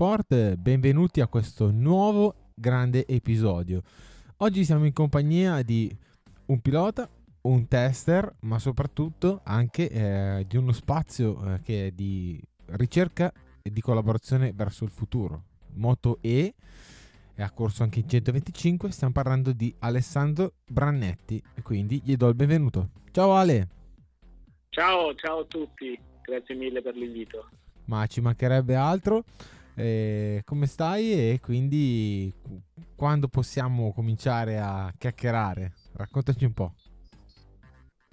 Motorsport, benvenuti a questo nuovo grande episodio. Oggi siamo in compagnia di un pilota, un tester, ma soprattutto anche eh, di uno spazio eh, che è di ricerca e di collaborazione verso il futuro. Moto E è a corso anche in 125, stiamo parlando di Alessandro Brannetti quindi gli do il benvenuto. Ciao Ale! Ciao, ciao a tutti, grazie mille per l'invito. Ma ci mancherebbe altro. Eh, come stai e quindi quando possiamo cominciare a chiacchierare? Raccontaci un po'.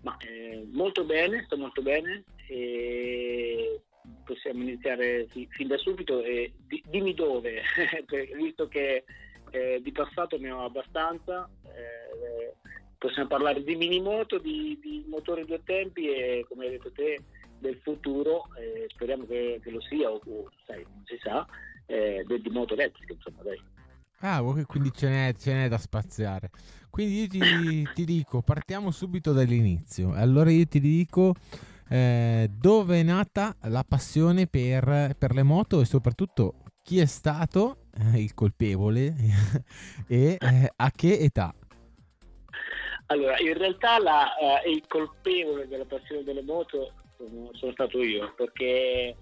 Ma, eh, molto bene, sto molto bene e possiamo iniziare fin, da subito e di, dimmi dove, visto che eh, di passato ne ho abbastanza, eh, possiamo parlare di minimoto, di, di motori due tempi e come hai detto te del futuro, eh, speriamo che, che, lo sia o, o sai, non si sa, eh, di moto elettrica insomma dai. Ah, quindi ce n'è, ce n'è, da spaziare. Quindi io ti, ti, dico, partiamo subito dall'inizio. Allora io ti dico eh, dove è nata la passione per, per, le moto e soprattutto chi è stato eh, il colpevole e eh, a che età. Allora, in realtà la, uh, il colpevole della passione delle moto sono, sono stato io, perché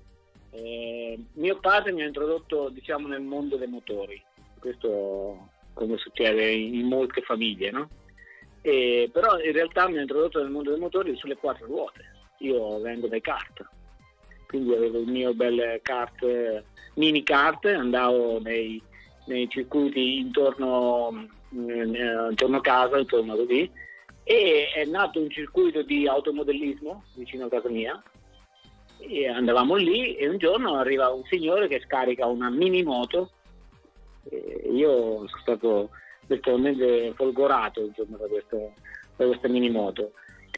eh, mio padre mi ha introdotto diciamo, nel mondo dei motori, questo come succede in molte famiglie, no? E, però in realtà mi ha introdotto nel mondo dei motori sulle quattro ruote, io vengo dai kart, quindi avevo il mio bel kart, mini kart, andavo nei, nei circuiti intorno, eh, intorno a casa, intorno così, e è nato un circuito di automodellismo vicino a casa mia. E andavamo lì e un giorno arriva un signore che scarica una mini moto. E io sono stato virtualmente folgorato insomma, da, questo, da questa mini moto.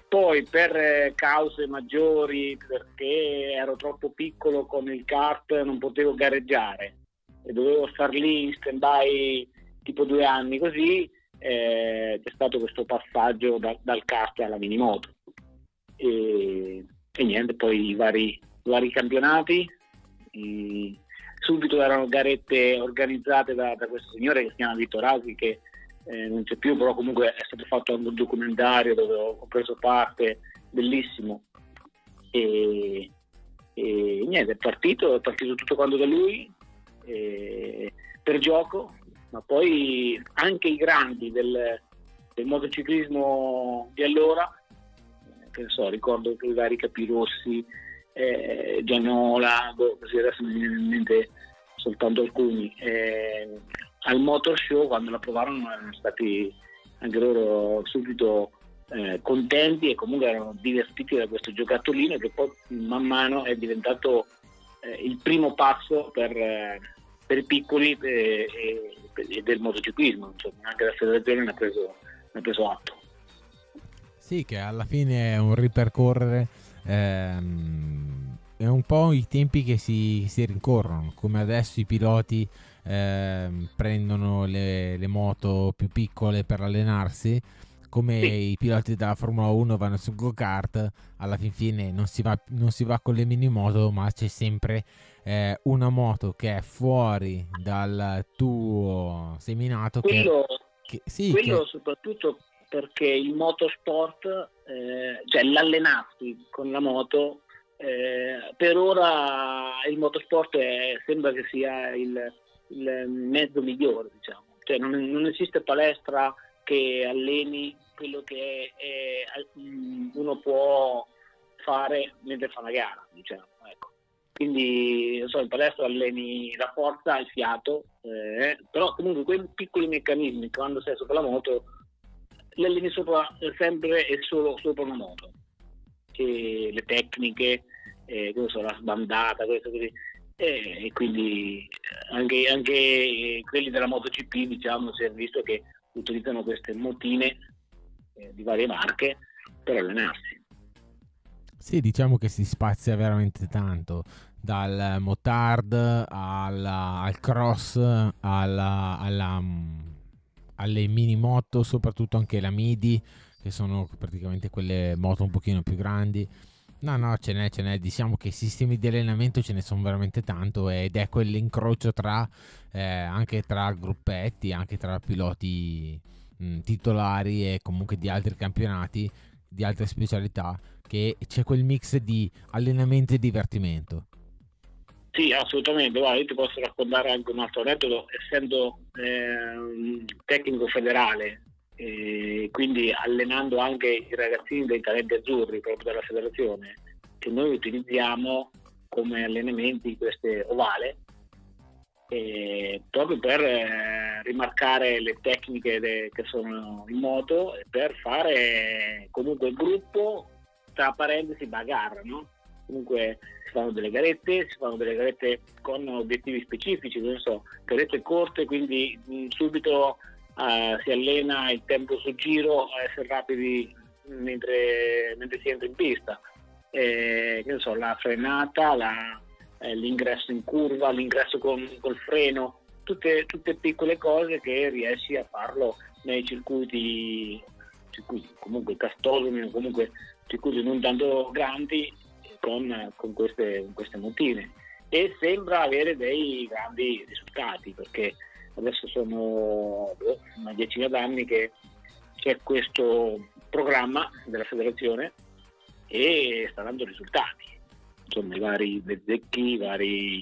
Poi per cause maggiori perché ero troppo piccolo con il kart non potevo gareggiare. E dovevo star lì in stand by tipo due anni così eh, c'è stato questo passaggio da, dal kart alla minimoto. E, e niente, poi i vari, vari campionati, i, subito erano garette organizzate da, da, questo signore che si chiama Vittor Asi che eh, non c'è più, però comunque è stato fatto un documentario dove ho preso parte, bellissimo. E, e niente, è partito, è partito tutto quanto da lui, per gioco, ma poi anche i grandi del, del motociclismo di allora, eh, che so, ricordo i vari Capirossi, eh, Gianola, così adesso mi viene in mente soltanto alcuni, eh, al Motor Show quando la provarono erano stati anche loro subito eh, contenti e comunque erano divertiti da questo giocattolino che poi man mano è diventato eh, il primo passo per eh, per i piccoli e, e, e del motociclismo, insomma, anche la federazione ne ha, preso, ne ha preso atto. Sì, che alla fine è un ripercorrere, ehm, è un po' i tempi che si, si rincorrono, come adesso i piloti ehm, prendono le, le, moto più piccole per allenarsi, come sì. i piloti della Formula 1 vanno sul go-kart, alla fin fine non si va, non si va con le mini moto, ma c'è sempre eh, una moto che è fuori dal tuo seminato. Quello, che, che, sì, quello che... soprattutto perché il motorsport, eh, cioè l'allenarsi con la moto, eh, per ora il motorsport è, sembra che sia il, il mezzo migliore, diciamo. Cioè non, non, esiste palestra che alleni quello che è, è, uno può fare mentre fa una gara, diciamo. Ecco. Quindi so, in palestra alleni la forza, il fiato, eh, però comunque quei piccoli meccanismi quando sei sopra la moto li alleni sopra, sempre e solo sopra una moto. E le tecniche, eh, so, la sbandata, questo così. E, e quindi anche, anche, quelli della MotoGP diciamo si è visto che utilizzano queste motine eh, di varie marche per allenarsi. Sì, diciamo che si spazia veramente tanto, dal motard alla, al cross, alla, alla, mm, alle mini moto, soprattutto anche la midi, che sono praticamente quelle moto un pochino più grandi. No, no, ce n'è, ce n'è. Diciamo che sistemi di allenamento ce ne sono veramente tanto ed è quell'incrocio tra eh, anche tra gruppetti, anche tra piloti mh, titolari e comunque di altri campionati, di altre specialità, che c'è quel mix di allenamento e divertimento. Sì, assolutamente. Guarda, io ti posso raccontare anche un altro metodo, essendo eh, tecnico federale, e quindi allenando anche i ragazzini dei talenti azzurri proprio della federazione, che noi utilizziamo come allenamenti queste ovale, proprio per eh, rimarcare le tecniche de- che sono in moto e per fare comunque il gruppo tra parentesi bagarra, no? Comunque si fanno delle garette, si fanno delle garette con obiettivi specifici, non so, garette corte, quindi mh, subito uh, si allena il tempo sul giro a essere rapidi mentre, mentre si entra in pista. Eh, so, la frenata, la, eh, l'ingresso in curva, l'ingresso con, col freno, tutte, tutte, piccole cose che riesci a farlo nei circuiti, circuiti comunque castosomi o comunque circuiti non tanto grandi con, con, queste, con queste montine e sembra avere dei grandi risultati perché adesso sono boh, una decina d'anni che c'è questo programma della federazione e sta dando risultati. Insomma, i vari Bezzecchi, i vari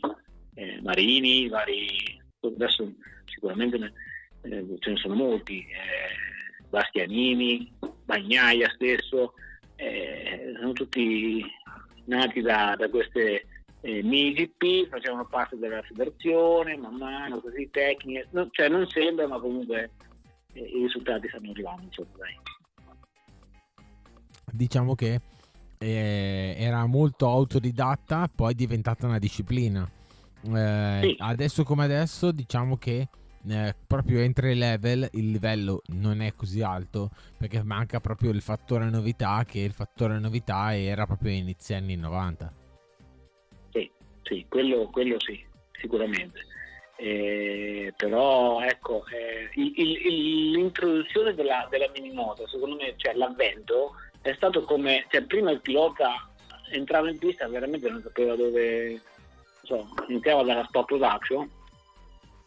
eh, Marini, i vari... adesso sicuramente eh, ce ne sono molti, eh, Bastianini, Bagnaia stesso, eh, sono tutti nati da, da queste eh, MIGP facevano parte della federazione, man mano così tecniche, non, cioè non sembra ma comunque eh, i risultati stanno arrivando. Insomma, diciamo che eh, era molto autodidatta, poi è diventata una disciplina. Eh, sì. Adesso come adesso diciamo che eh, proprio entry level il livello non è così alto perché manca proprio il fattore novità che il fattore novità era proprio inizio anni 90 sì, quello, quello sì, sicuramente. Eh, però ecco, eh, il, il, l'introduzione della, della minimoto, secondo me, cioè l'avvento, è stato come, cioè, prima il pilota entrava in pista veramente non sapeva dove, so, iniziava dalla stop production,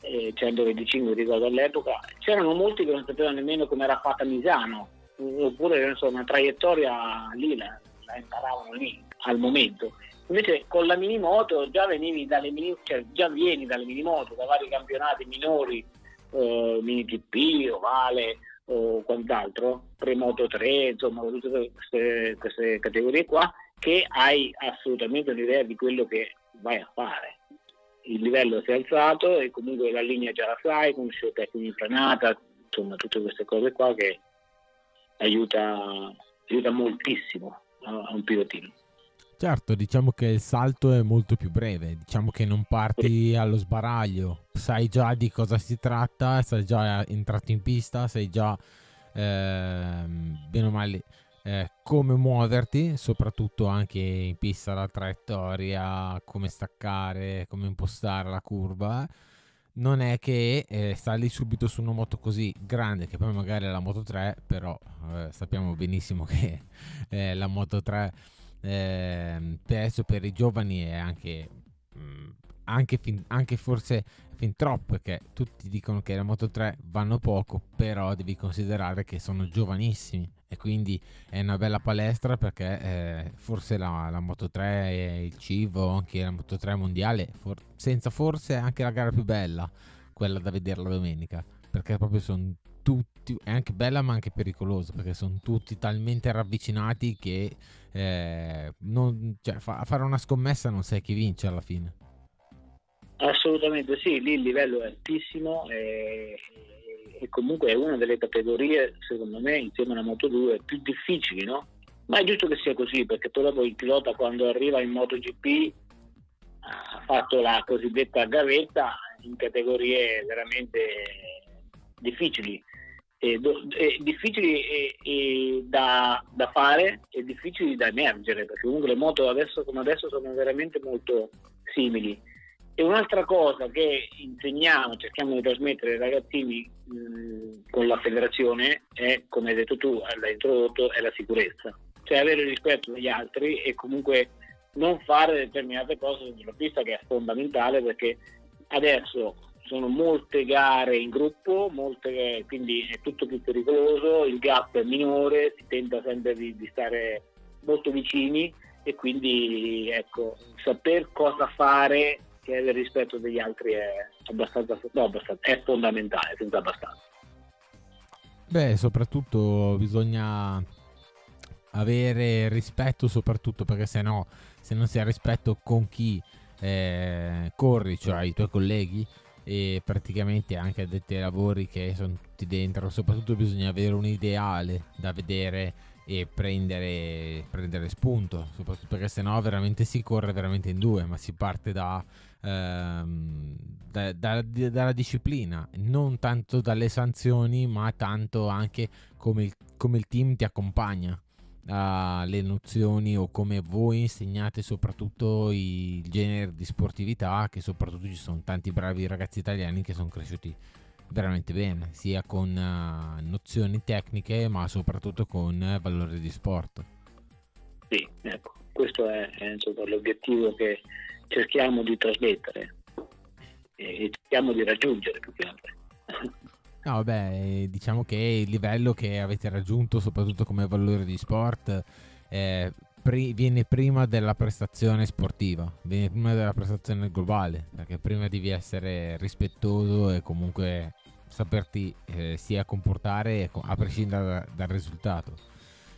eh, 125 ricordo all'epoca, c'erano molti che non sapevano nemmeno come era fatta Misano, oppure so, una traiettoria lì la, la imparavano lì al momento Invece con la minimoto già mini, cioè già vieni dalle minimoto, da vari campionati minori, eh, mini GP, ovale o quant'altro, premoto 3, insomma tutte queste, queste categorie qua, che hai assolutamente un'idea di quello che vai a fare. Il livello si è alzato e comunque la linea già la sai, conosci le tecniche di frenata, insomma tutte queste cose qua che aiuta, aiuta moltissimo a un pilotino. Certo, diciamo che il salto è molto più breve, diciamo che non parti allo sbaraglio, sai già di cosa si tratta, sei già entrato in pista, sai già eh, bene o male eh, come muoverti, soprattutto anche in pista la traiettoria, come staccare, come impostare la curva. Non è che eh, sali subito su una moto così grande, che poi magari è la Moto 3, però eh, sappiamo benissimo che eh, la Moto 3 eh, adesso per i giovani è anche, mh, mm, anche, fin, anche forse fin troppo perché tutti dicono che le Moto 3 vanno poco però devi considerare che sono giovanissimi e quindi è una bella palestra perché eh, forse la, la, Moto 3 e il Civo anche la Moto 3 mondiale for- senza forse anche la gara più bella quella da vedere la domenica perché proprio sono tutti, è anche bella ma anche pericolosa perché sono tutti talmente ravvicinati che eh, non, cioè, fa, fare una scommessa non sai chi vince alla fine. Assolutamente sì, lì il livello è altissimo e, e comunque è una delle categorie, secondo me, insieme alla Moto 2 più difficili, no? Ma è giusto che sia così perché poi dopo il pilota quando arriva in MotoGP ha fatto la cosiddetta gavetta in categorie veramente difficili eh, eh, difficili eh, da, da, fare e difficili da emergere, perché comunque le moto adesso come adesso sono veramente molto simili. E un'altra cosa che insegniamo, cerchiamo di trasmettere ai ragazzini mh, con la federazione è, come hai detto tu, l'hai introdotto, è la sicurezza. cioè avere rispetto degli altri e comunque non fare determinate cose sulla pista che è fondamentale perché adesso sono molte gare in gruppo, molte, quindi è tutto più pericoloso, il gap è minore, si tenta sempre di, di stare molto vicini e quindi ecco, saper cosa fare e avere rispetto degli altri è abbastanza, no, abbastanza, è fondamentale, senza abbastanza. Beh, soprattutto bisogna avere rispetto, soprattutto perché se no, se non si ha rispetto con chi eh, corri, cioè i tuoi colleghi, e praticamente anche addetti ai lavori che sono tutti dentro, soprattutto bisogna avere un ideale da vedere e prendere, prendere spunto, soprattutto perché sennò veramente si corre veramente in due, ma si parte da, ehm, da, da, dalla disciplina, non tanto dalle sanzioni, ma tanto anche come il, come il team ti accompagna alle nozioni o come voi insegnate soprattutto il genere di sportività che soprattutto ci sono tanti bravi ragazzi italiani che sono cresciuti veramente bene, sia con uh, nozioni tecniche ma soprattutto con uh, valori di sport. Sì, ecco, questo è, è insomma, l'obiettivo che cerchiamo di trasmettere e cerchiamo di raggiungere più che altro. No, beh, diciamo che il livello che avete raggiunto, soprattutto come valore di sport, eh, pri- viene prima della prestazione sportiva, viene prima della prestazione globale, perché prima devi essere rispettoso e comunque saperti eh, sia comportare a prescindere da, dal risultato.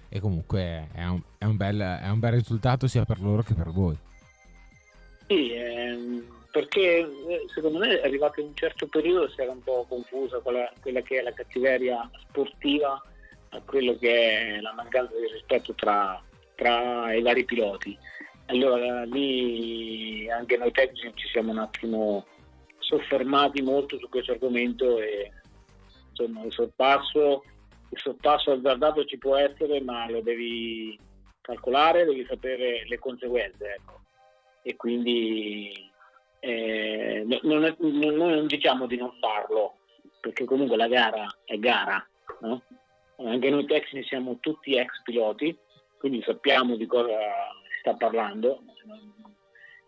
E comunque è un, è, un bel, è un, bel, risultato sia per loro che per voi. Sì, ehm, perché eh, secondo me è arrivato in un certo periodo si era un po' confusa quella, quella che è la cattiveria sportiva a quello che è la mancanza di rispetto tra tra i vari piloti. Allora lì anche noi tecnici ci siamo un attimo soffermati molto su questo argomento e insomma il sorpasso, il sorpasso azzardato ci può essere ma lo devi calcolare, devi sapere le conseguenze ecco. e quindi eh, non, è, noi non diciamo di non farlo perché comunque la gara è gara no? anche noi tecnici siamo tutti ex piloti quindi sappiamo di cosa si sta parlando.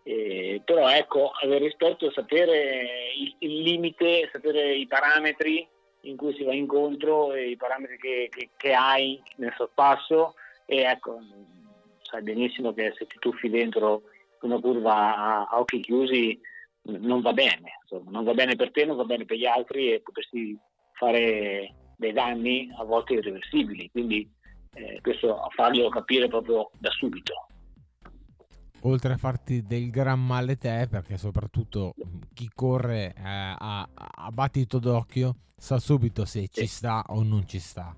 Eh, però ecco, avere rispetto sapere il, il, limite, sapere i parametri in cui si va incontro e i parametri che, che, che hai nel sorpasso e ecco, sai benissimo che se ti tuffi dentro una curva a, a occhi chiusi non va bene, insomma, non va bene per te, non va bene per gli altri e potresti fare dei danni a volte irreversibili. Quindi eh, questo a farglielo capire proprio da subito. Oltre a farti del gran male te, perché soprattutto chi corre eh, a, a, battito d'occhio sa subito se ci sta o non ci sta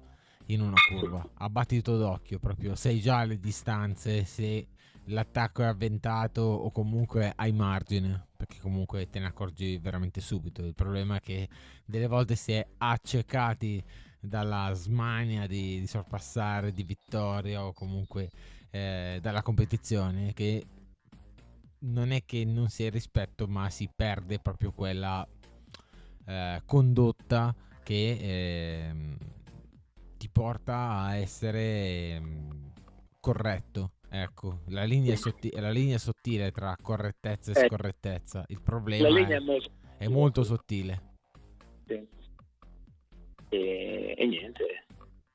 in una curva. A battito d'occhio proprio, sai già le distanze, se l'attacco è avventato o comunque hai margine, perché comunque te ne accorgi veramente subito. Il problema è che delle volte si è accecati dalla smania di, di sorpassare, di vittoria o comunque eh, dalla competizione che non è che non si è rispetto ma si perde proprio quella eh, condotta che eh, ti porta a essere ehm, corretto ecco la linea, sottile, la linea sottile tra correttezza e eh, scorrettezza. Il problema è, è, molto... è molto sottile. Sì. E, e niente,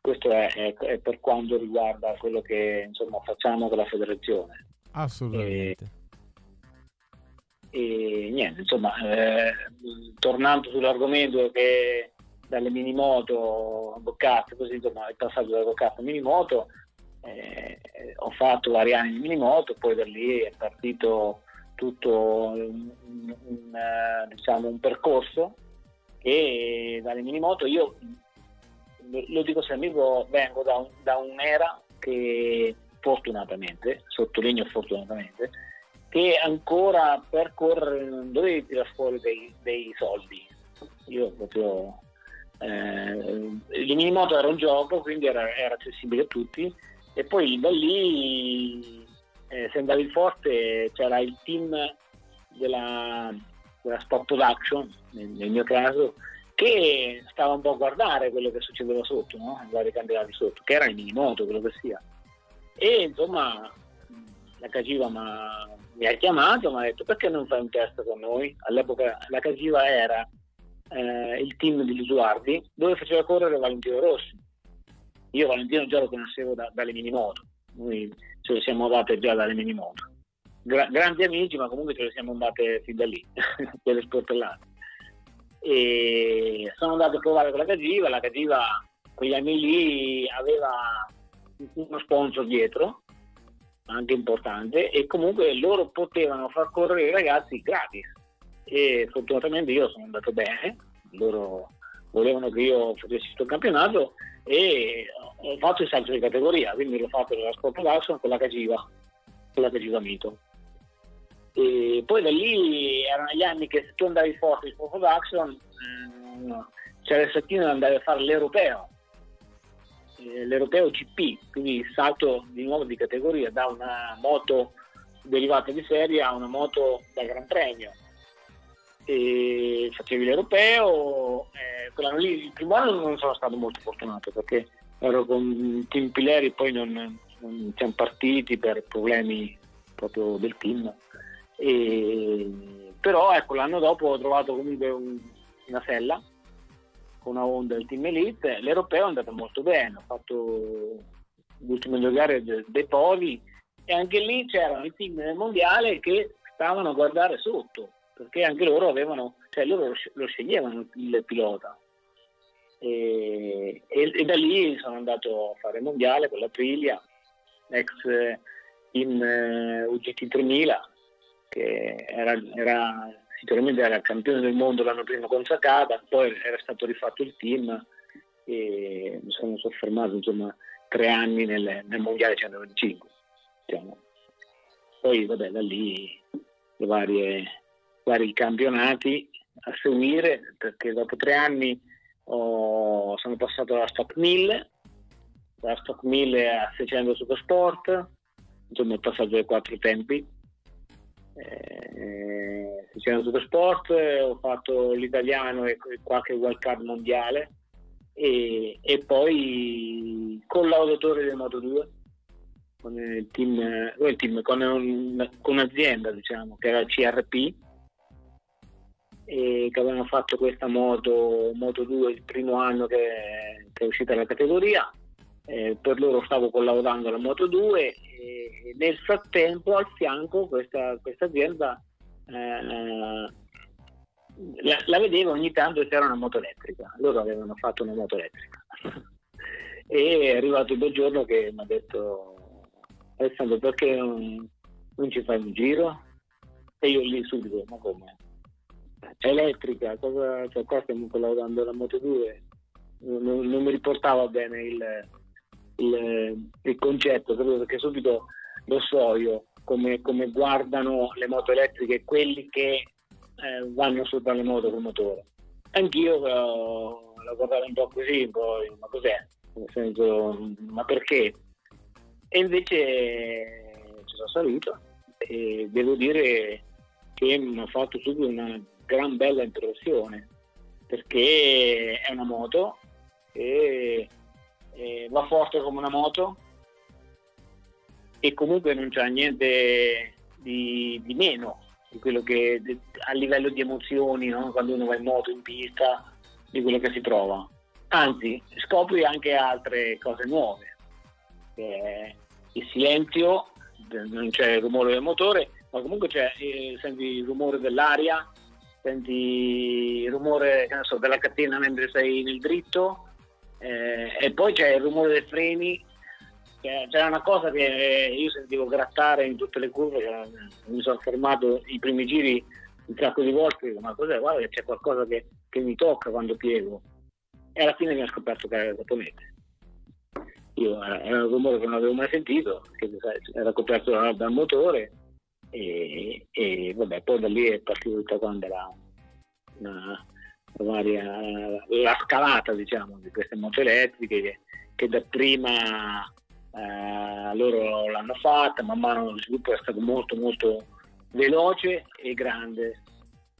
questo è, è, per quanto riguarda quello che insomma, facciamo con la federazione. Assolutamente. E, e niente, insomma, eh, tornando sull'argomento che dalle minimoto a boccate, così insomma il passaggio da boccate a minimoto, eh, ho fatto vari anni di minimoto, poi da lì è partito tutto un, un, un, eh, diciamo, un percorso e dalle minimoto io lo dico sempre, vengo da, da un'era che fortunatamente, sottolineo fortunatamente, che ancora per correre non dovevi tirare fuori dei, dei soldi. Io proprio eh, il minimoto era un gioco, quindi era, era, accessibile a tutti e poi da lì eh, se andavi forte c'era il team della della stop production, nel, nel, mio caso, che stava un po' a guardare quello che succedeva sotto, no? i vari candidati sotto, che era il minimoto, quello che sia. E insomma, la Cagiva mi ha chiamato, mi ha detto perché non fai un test con noi? All'epoca la Cagiva era eh, il team di Lisuardi dove faceva correre Valentino Rossi. Io Valentino già lo conoscevo da, dalle minimoto, noi ce le siamo date già dalle minimoto. Gra- grandi amici, ma comunque ce le siamo andate fin da lì, per le sportellate. E sono andato a provare con la Cagiva, la Cagiva quegli anni lì aveva uno sponsor dietro, anche importante, e comunque loro potevano far correre i ragazzi gratis. E fortunatamente io sono andato bene, loro volevano che io facessi questo campionato e ho fatto il salto di categoria, quindi l'ho fatto nella Sport Production con la Cagiva, con la Cagiva Mito. E poi da lì erano gli anni che se tu andavi forte in Sport Production eh, c'era il settino di andare a fare l'europeo eh, l'europeo GP, quindi salto di nuovo di categoria da una moto derivata di serie a una moto da Gran Premio. E facevi l'europeo, eh, quell'anno lì, il primo anno non sono stato molto fortunato perché ero con Team Pileri, poi non, non siamo partiti per problemi proprio del team. E, però ecco, l'anno dopo ho trovato comunque un, una sella con una Honda del Team Elite, l'europeo è andato molto bene, ho fatto l'ultime due gare dei poli e anche lì c'erano i team del mondiale che stavano a guardare sotto, perché anche loro avevano, cioè loro lo sceglievano il pilota. E, e, e da lì sono andato a fare il mondiale con la Triglia, ex team eh, UGT 3000, che era, era sicuramente era campione del mondo l'anno prima con Sakata, poi era stato rifatto il team e mi sono soffermato insomma tre anni nel, nel mondiale 125. Diciamo. Poi vabbè da lì i vari campionati a seguire perché dopo tre anni ho, sono passato alla Stock 1000, dalla Stock 1000 a 600 Supersport, insomma ho passato dai quattro tempi. Eh, Ticino Supersport, ho fatto l'italiano e qualche wildcard mondiale e, e, poi collaudatore del Moto 2 con il team, il team con, un, con, un'azienda diciamo che era CRP e che avevano fatto questa moto, moto 2 il primo anno che, che è uscita la categoria eh, per loro stavo collaudando la Moto 2 e nel frattempo al fianco questa, questa azienda eh, la, la, vedevo ogni tanto c'era una moto elettrica, loro avevano fatto una moto elettrica e è arrivato il bel giorno che mi ha detto Alessandro perché non, non, ci fai un giro? E io lì subito, ma come? Elettrica, cosa, cioè qua stiamo collaudando la Moto 2, non, non mi riportava bene il, il, il concetto, perché subito lo so io, come, come guardano le moto elettriche quelli che eh, vanno sopra le moto con motore. Anch'io però, la guardavo un po' così, poi, ma cos'è? Nel senso, ma perché? E invece ci sono salito e devo dire che mi ha fatto subito una gran bella impressione perché è una moto e, e va forte come una moto e comunque non c'è niente di, di, meno di quello che a livello di emozioni no? quando uno va in moto in pista di quello che si prova anzi scopri anche altre cose nuove eh, il silenzio non c'è il rumore del motore ma comunque c'è, eh, senti il rumore dell'aria senti il rumore so, della catena mentre sei nel dritto eh, e poi c'è il rumore dei freni c'era una cosa che io sentivo grattare in tutte le curve, mi sono fermato i primi giri un sacco di volte, ma cos'è? Guarda che c'è qualcosa che, che, mi tocca quando piego. E alla fine mi ha scoperto che era giapponese. Io, era un rumore che non avevo mai sentito, che era coperto dal motore e, e, vabbè, poi da lì è partita tutta quanta la, la, la, varia, la scalata diciamo, di queste moto elettriche che, che dapprima eh, loro l'hanno fatta, man mano lo sviluppo è stato molto molto veloce e grande.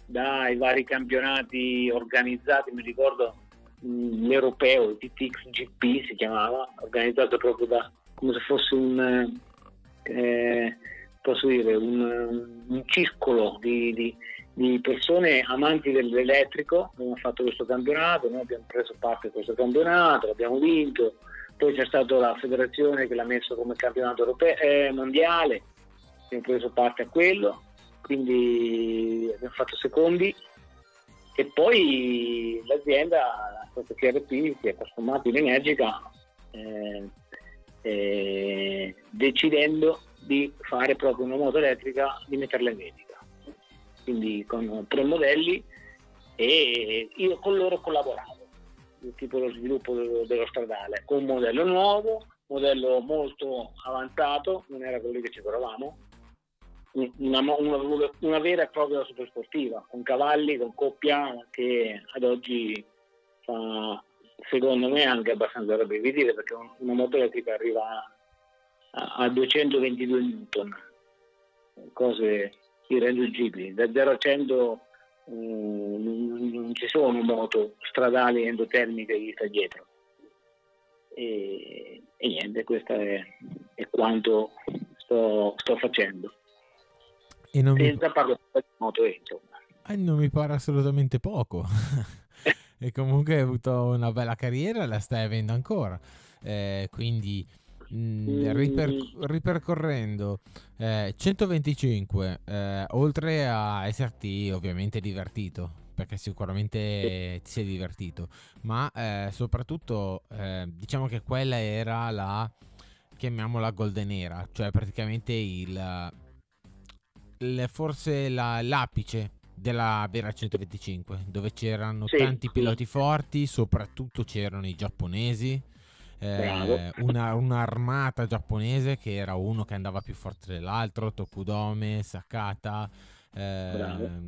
Dai vari campionati organizzati, mi ricordo mh, l'europeo, il TTX GP si chiamava, organizzato proprio da, come se fosse un, eh, posso un, un circolo di, di, di, persone amanti dell'elettrico. Abbiamo fatto questo campionato, noi abbiamo preso parte a questo campionato, l'abbiamo vinto. Poi c'è stata la federazione che l'ha messo come campionato europeo, eh, mondiale, abbiamo preso parte a quello, quindi abbiamo fatto secondi e poi l'azienda, questa CRP, si è trasformata in Energica eh, eh, decidendo di fare proprio una moto elettrica, di metterla in vendita. Quindi con tre modelli e io con loro collaboravo, tipo lo sviluppo dello stradale, con un modello nuovo, modello molto avanzato, non era quello che ci trovavamo, una, una, una, vera e propria supersportiva, con cavalli, con coppia, che ad oggi fa secondo me anche abbastanza rabbrividire perché una moto elettrica arriva a, a 222 newton, cose irraggiungibili. Da 0 a 100 um, non ci sono moto stradali endotermiche che sta dietro. E, e niente, questo è, è quanto sto, sto facendo. E non Senza mi... parlare di moto, insomma. Eh, non mi pare assolutamente poco. e comunque hai avuto una bella carriera, la stai avendo ancora. Eh, quindi mh, mm, riper- ripercorrendo eh, 125, eh, oltre a esserti ovviamente divertito, perché sicuramente ti sei divertito, ma eh, soprattutto eh, diciamo che quella era la chiamiamola golden era, cioè praticamente il, il forse la, l'apice della Vera 125, dove c'erano sì. tanti piloti forti, soprattutto c'erano i giapponesi. Eh, una, un'armata giapponese che era uno che andava più forte dell'altro, Tokudome, Sakata, eh,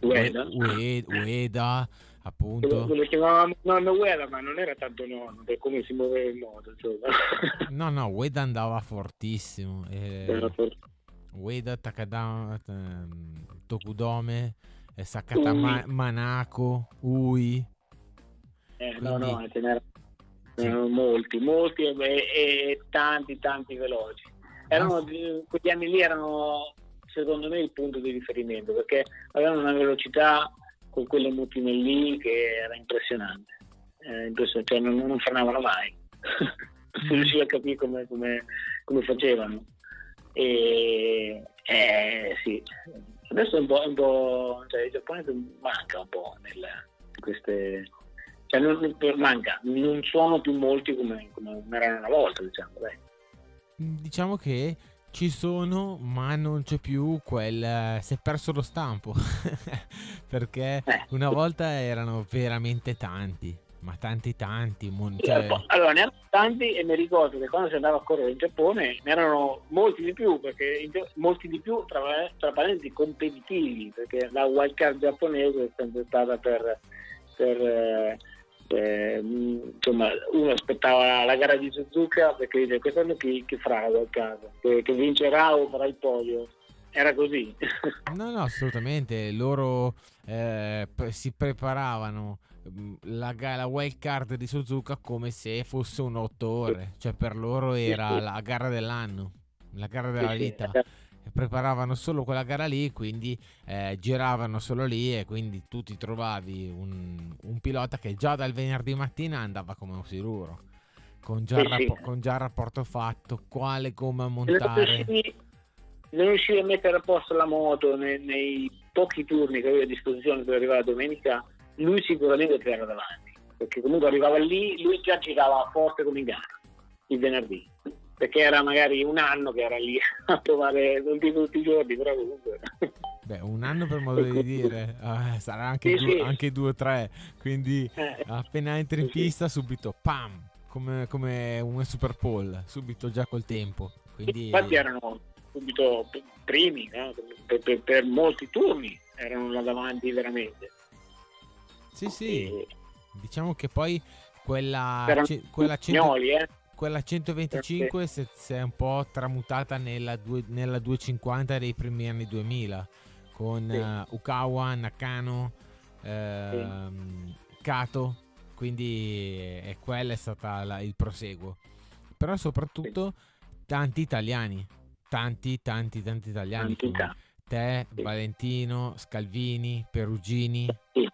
Ueda. Ueda, appunto. Lo, lo chiamavamo nonno Ueda, ma non era tanto nonno per come si muoveva il modo. no, no, Ueda andava fortissimo. Eh, era fortissimo Ueda, Takada, ehm, Tokudome, Sakata Ma- Manako, Ui. Eh, Quindi... No, no, ce n'erano, sì. molti, molti e, e, tanti, tanti veloci. Erano, ah. Quegli anni lì erano secondo me il punto di riferimento perché avevano una velocità con quelle mutine lì che era impressionante, eh, impressionante. Cioè, non, non frenavano mai. si mm. riusciva a capire come, come, come facevano. E eh, sì, adesso è un po', un po' cioè il giapponese manca un po' nel, queste cioè non, manca, non sono più molti come, come erano una volta, diciamo, dai. Diciamo che ci sono, ma non c'è più quel. Si è perso lo stampo. Perché eh. una volta erano veramente tanti ma tanti tanti. Mon- cioè... Allora, ne erano tanti e mi ricordo che quando si andava a correre in Giappone ne erano molti di più, perché molti di più tra, tra parentesi competitivi, perché la wildcard giapponese è sempre stata per, per eh, insomma, uno aspettava la gara di Suzuka perché dice quest'anno chi, chi farà la wildcard, che, che vincerà o farà il podio era così. no, no, assolutamente. Loro eh, si preparavano Mm, la, la wild card di Suzuka come se fosse un 8 ore, cioè per loro era la gara dell'anno, la gara della vita. Preparavano solo quella gara lì, quindi eh, giravano solo lì e quindi tu ti trovavi un, un, pilota che già dal venerdì mattina andava come un siluro, con già, rapp- con già il rapporto fatto, quale gomma montare. Non riuscivi a mettere a posto la moto nei, nei pochi turni che avevi a disposizione per arrivare a domenica lui sicuramente era davanti, perché comunque arrivava lì, lui già girava forte come in gara il venerdì, perché era magari un anno che era lì a trovare, dico tutti i giorni, però comunque... Beh, un anno per modo di dire, uh, sarà anche, sì, due, sì. anche due o tre, quindi eh. appena entri in pista subito pam, come, come un super pole, subito già col tempo. Quindi... Infatti erano subito primi, no? per, per, per molti turni erano là davanti veramente. Sì, sì. E... Diciamo che poi quella, ce, quella, cento, eh? Quella 125 si è un po' tramutata nella, due, nella 250 dei primi anni 2000 con sì. uh, Ukawa, Nakano, uh, sì. Kato, quindi è, quella è stata la, il proseguo. però soprattutto tanti italiani, tanti, tanti, tanti italiani. Tanti, te, sì. Valentino, Scalvini, Perugini. Sì.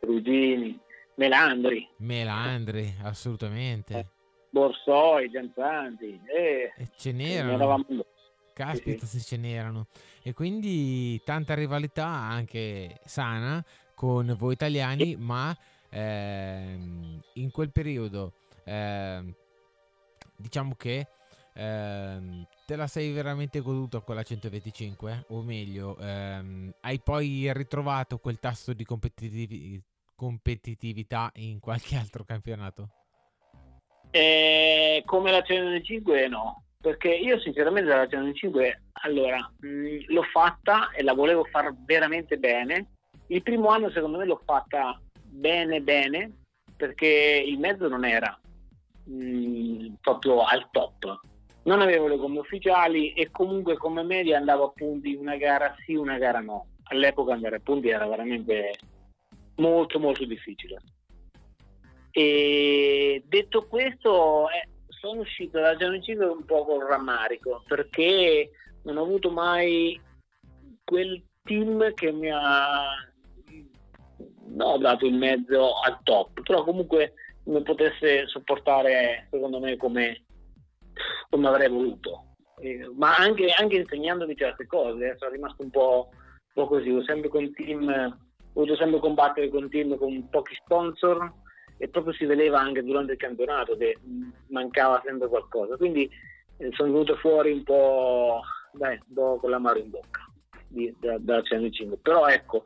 Perugini, Melandri. Melandri, assolutamente. Borsoi, Gianzanti. Eh, e ce n'erano. Eravamo... Caspita sì, sì. se ce n'erano. E quindi tanta rivalità anche sana con voi italiani, ma ehm, in quel periodo ehm, diciamo che ehm, te la sei veramente goduta quella 125 o meglio ehm, hai poi ritrovato quel tasso di competitiv- competitività in qualche altro campionato? Eh, come la 125 no. Perché io sinceramente la 125 allora mh, l'ho fatta e la volevo fare veramente bene. Il primo anno secondo me l'ho fatta bene bene perché il mezzo non era mh, proprio al top. Non avevo le gomme ufficiali e comunque come media andavo a punti una gara sì una gara no. All'epoca andare a punti era veramente molto molto difficile e detto questo eh, sono uscito dalla 105 un po' con rammarico perché non ho avuto mai quel team che mi ha no, dato il mezzo al top, però comunque mi potesse sopportare secondo me come, come avrei voluto. Eh, ma anche, anche, insegnandomi certe cose, eh, sono rimasto un po', un po', così, ho sempre con team, ho dovuto sempre combattere con team con pochi sponsor e proprio si vedeva anche durante il campionato che mancava sempre qualcosa. Quindi eh, sono venuto fuori un po', dai, po' con l'amaro in bocca di, da, da 105. Però ecco,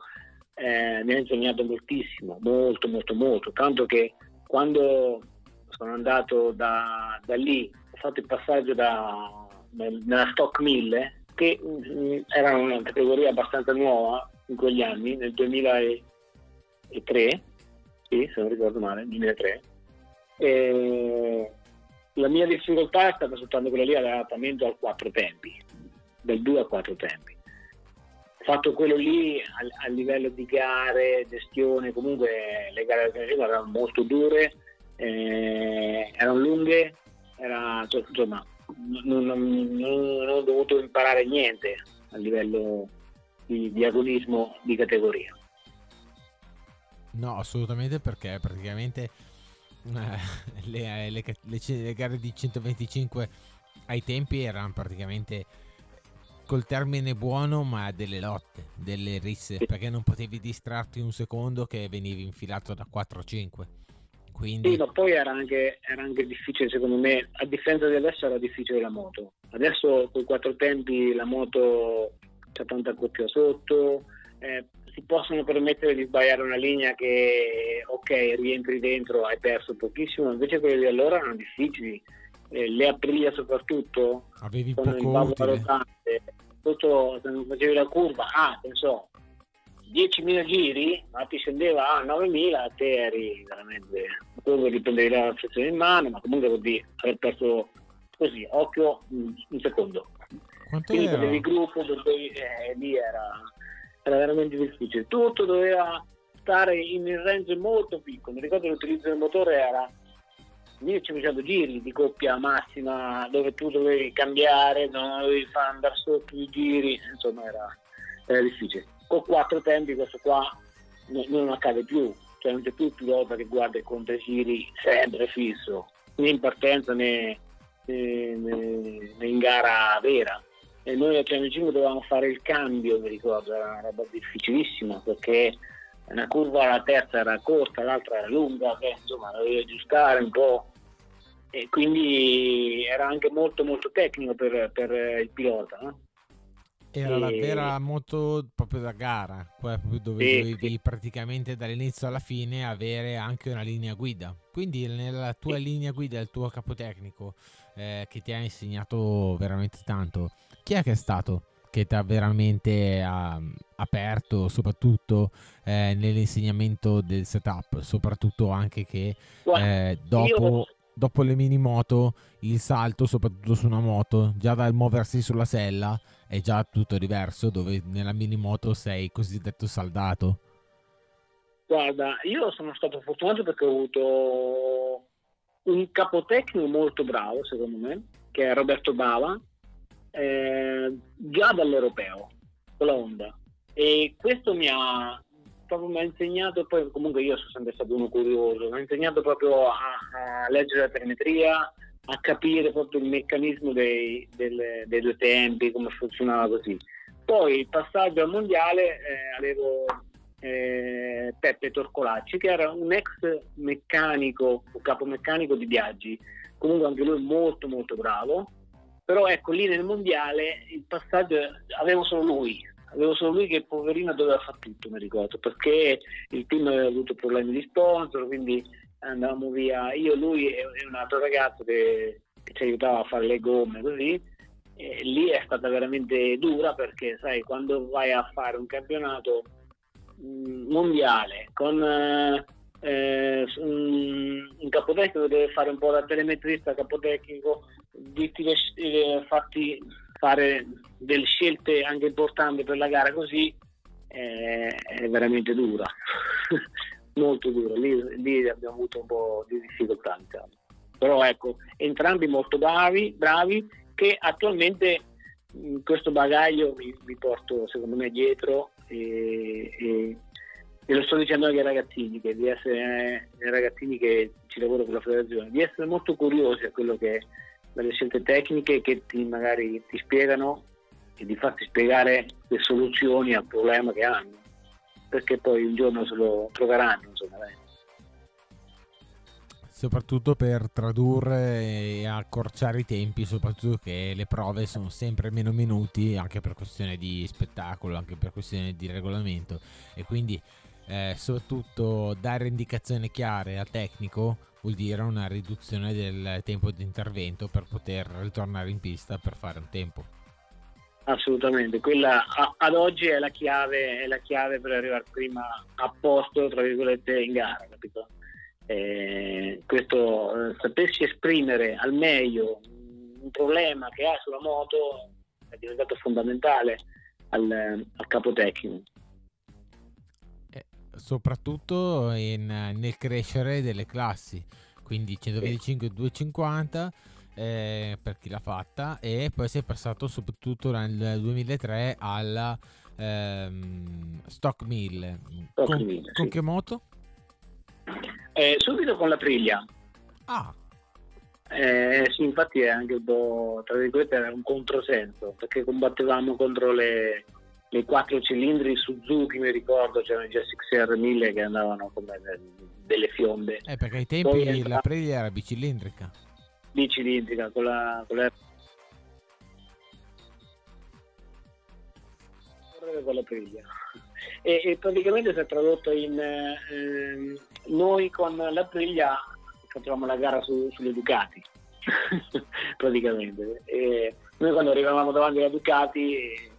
eh, mi ha insegnato moltissimo, molto, molto, molto. Tanto che quando sono andato da, da lì, ho fatto il passaggio da, nella Stock 1000, che mh, era una categoria abbastanza nuova in quegli anni, nel 2003 sì, se non ricordo male, 2003. E la mia difficoltà è stata soltanto quella lì all'adattamento al quattro tempi, dal 2 a 4 tempi. Fatto quello lì a, a, livello di gare, gestione, comunque le gare del erano molto dure, eh, erano lunghe, era, cioè, insomma, non, non, non, ho dovuto imparare niente a livello di, di agonismo di categoria. No, assolutamente perché praticamente eh, le, le, le, le, gare di 125 ai tempi erano praticamente col termine buono ma delle lotte, delle risse, perché non potevi distrarti un secondo che venivi infilato da 4 a 5. Quindi... Sì, ma poi era anche, era anche difficile secondo me, a differenza di adesso era difficile la moto. Adesso con i quattro tempi la moto c'è tanta coppia sotto, eh, si possono permettere di sbagliare una linea che ok rientri dentro hai perso pochissimo invece quelle di allora erano difficili. Eh, le Aprilia soprattutto avevi con poco il rotante. Tutto se non facevi la curva ah penso 10.000 giri ma ti scendeva a 9.000 te eri veramente poi dipende dalla frazione in mano ma comunque vuol dire aver perso così occhio un secondo. Quanto quindi era? il gruppo dovevi, eh, lì era era veramente difficile. Tutto doveva stare in un range molto piccolo. Mi ricordo che l'utilizzo del motore era 1500 giri di coppia massima dove tu dovevi cambiare, non dovevi far andare sotto i giri, insomma era, era difficile. Con quattro tempi questo qua no, non accade più, cioè non c'è più il pilota che guarda i contagiri sempre fisso, né in partenza né, né, né in gara vera e noi a 105 dovevamo fare il cambio, mi ricordo, era una roba difficilissima perché una curva la terza era corta, l'altra era lunga, che insomma dovevi aggiustare un po' e quindi era anche molto molto tecnico per, per il pilota. No? Era la vera moto proprio da gara, quella dove sì, dovevi sì. praticamente dall'inizio alla fine avere anche una linea guida. Quindi nella tua sì. linea guida, il tuo capotecnico eh, che ti ha insegnato veramente tanto, chi è che è stato che ti ha veramente uh, aperto soprattutto eh, nell'insegnamento del setup, soprattutto anche che eh, dopo, dopo, le mini moto il salto, soprattutto su una moto, già dal muoversi sulla sella è già tutto diverso, dove nella mini moto sei cosiddetto saldato. Guarda, io sono stato fortunato perché ho avuto un capotecnico molto bravo, secondo me, che è Roberto Bava, eh, già dall'europeo con la Honda. E questo mi ha proprio mi ha insegnato, poi comunque io sono sempre stato uno curioso, mi ha insegnato proprio a, a leggere la telemetria, a capire proprio il meccanismo dei, del, dei due tempi, come funzionava così. Poi il passaggio al mondiale eh, avevo eh, Peppe Torcolacci, che era un ex meccanico, capomeccanico di viaggi, comunque anche lui molto molto bravo, però ecco lì nel mondiale il passaggio avevo solo lui, avevo solo lui che poverino doveva fare tutto, mi ricordo, perché il team aveva avuto problemi di sponsor, quindi andavamo via io, lui e un altro ragazzo che, che ci aiutava a fare le gomme così. E lì è stata veramente dura perché sai quando vai a fare un campionato mm, mondiale con eh, eh un, un capotecnico deve fare un po' da telemetrista capotecnico difficile farti fare delle scelte anche importanti per la gara così eh, è veramente dura molto dura lì, lì, abbiamo avuto un po' di difficoltà diciamo. però ecco entrambi molto bravi, bravi che attualmente questo bagaglio mi, mi, porto secondo me dietro e, e, e, lo sto dicendo anche ai ragazzini che di essere eh, ai ragazzini che ci lavorano con la federazione di essere molto curiosi a quello che delle scelte tecniche che ti, magari ti spiegano e di farti spiegare le soluzioni al problema che hanno, perché poi un giorno se lo troveranno. Insomma, dai. Soprattutto per tradurre e accorciare i tempi, soprattutto che le prove sono sempre meno minuti, anche per questione di spettacolo, anche per questione di regolamento. E quindi eh, soprattutto dare indicazioni chiare al tecnico vuol dire una riduzione del tempo di intervento per poter ritornare in pista per fare un tempo. Assolutamente, quella a, ad oggi è la, chiave, è la chiave per arrivare prima a posto, tra virgolette, in gara, capito? Eh, questo eh, sapersi esprimere al meglio un problema che ha sulla moto è diventato fondamentale al, al capo tecnico soprattutto in, nel crescere delle classi, quindi 125 250 eh, per chi l'ha fatta e poi si è passato soprattutto nel 2003 alla ehm, Stock 1000. Stock con, 1000 con sì. che moto? Eh, subito con la Priglia. Ah. Eh, sì, infatti è anche un po', tra virgolette, era un controsenso, perché combattevamo contro le, le quattro cilindri Suzuki, mi ricordo, c'erano i GSXR 1000 che andavano come delle fionde. Eh, perché ai tempi Poi la Aprilia era bicilindrica. Bicilindrica, con la, con la... con la Aprilia. E, e, praticamente si è tradotto in eh, noi con la Aprilia facevamo la gara su, sulle Ducati praticamente e noi quando arrivavamo davanti alla Ducati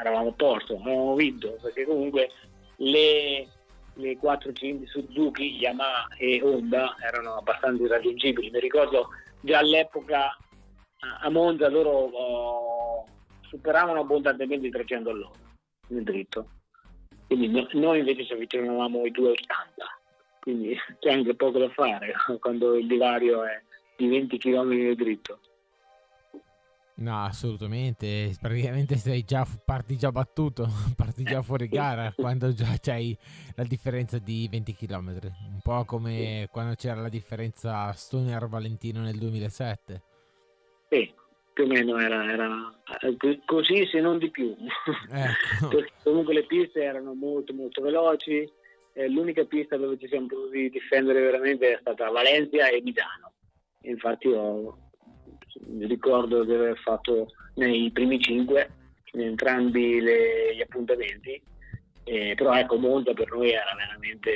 eravamo a posto, avevamo vinto, perché comunque le, le 4 cilindri Suzuki, Yamaha e Honda erano abbastanza irraggiungibili. Mi ricordo già all'epoca a Monza loro oh, superavano abbondantemente i 300 all'ora nel dritto. Quindi noi invece ci avvicinavamo ai 280, quindi c'è anche poco da fare quando il divario è di 20 km nel dritto. No, assolutamente. Praticamente sei già, parti già battuto, parti già fuori gara quando già c'hai la differenza di 20 km. Un po' come quando c'era la differenza Stoner-Valentino nel 2007. Sì, più o meno era, era eh, così, se non di più. Ecco. Comunque le piste erano molto, molto veloci. L'unica pista dove ci siamo potuti difendere veramente è stata Valencia e Milano. Infatti ho mi ricordo di aver fatto nei primi cinque in entrambi le, gli appuntamenti, eh, però ecco Monza per noi era veramente...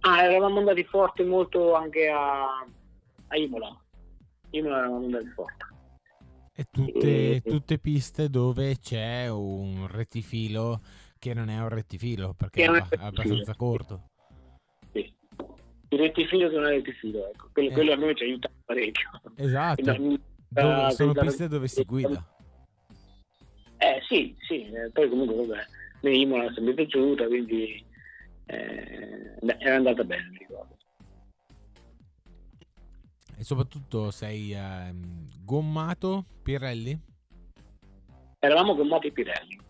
Ah, eravamo andati forte molto anche a, a Imola, Imola eravamo andati forte. E tutte, e... tutte piste dove c'è un rettifilo che non è un rettifilo perché è, è abbastanza corto. Sì. Il rettifilo che non è rettifilo, ecco. quello, eh. quello a noi ci aiuta parecchio. Esatto. Dove, sono piste dove si guida. Eh sì, sì, eh, poi comunque vabbè, me Imola è sempre piaciuta, quindi eh, era andata bene, mi ricordo. E soprattutto sei eh, gommato Pirelli? Eravamo gommati Pirelli.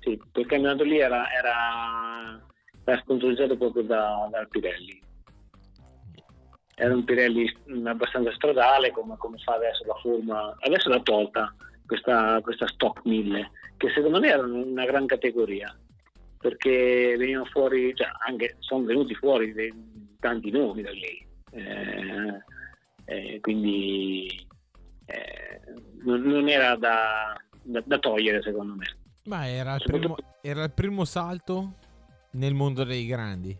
Sì, quel campionato lì era, era, era sponsorizzato proprio da, dal Pirelli. Era un Pirelli abbastanza stradale come, come fa adesso la forma. Adesso l'ha tolta questa, questa Stock 1000, che secondo me era una gran categoria perché venivano fuori, cioè anche sono venuti fuori dei, tanti nomi da lì. Eh, eh, quindi eh, non, non, era da, da, da, togliere secondo me. Ma era il, primo, era il, primo, salto nel mondo dei grandi.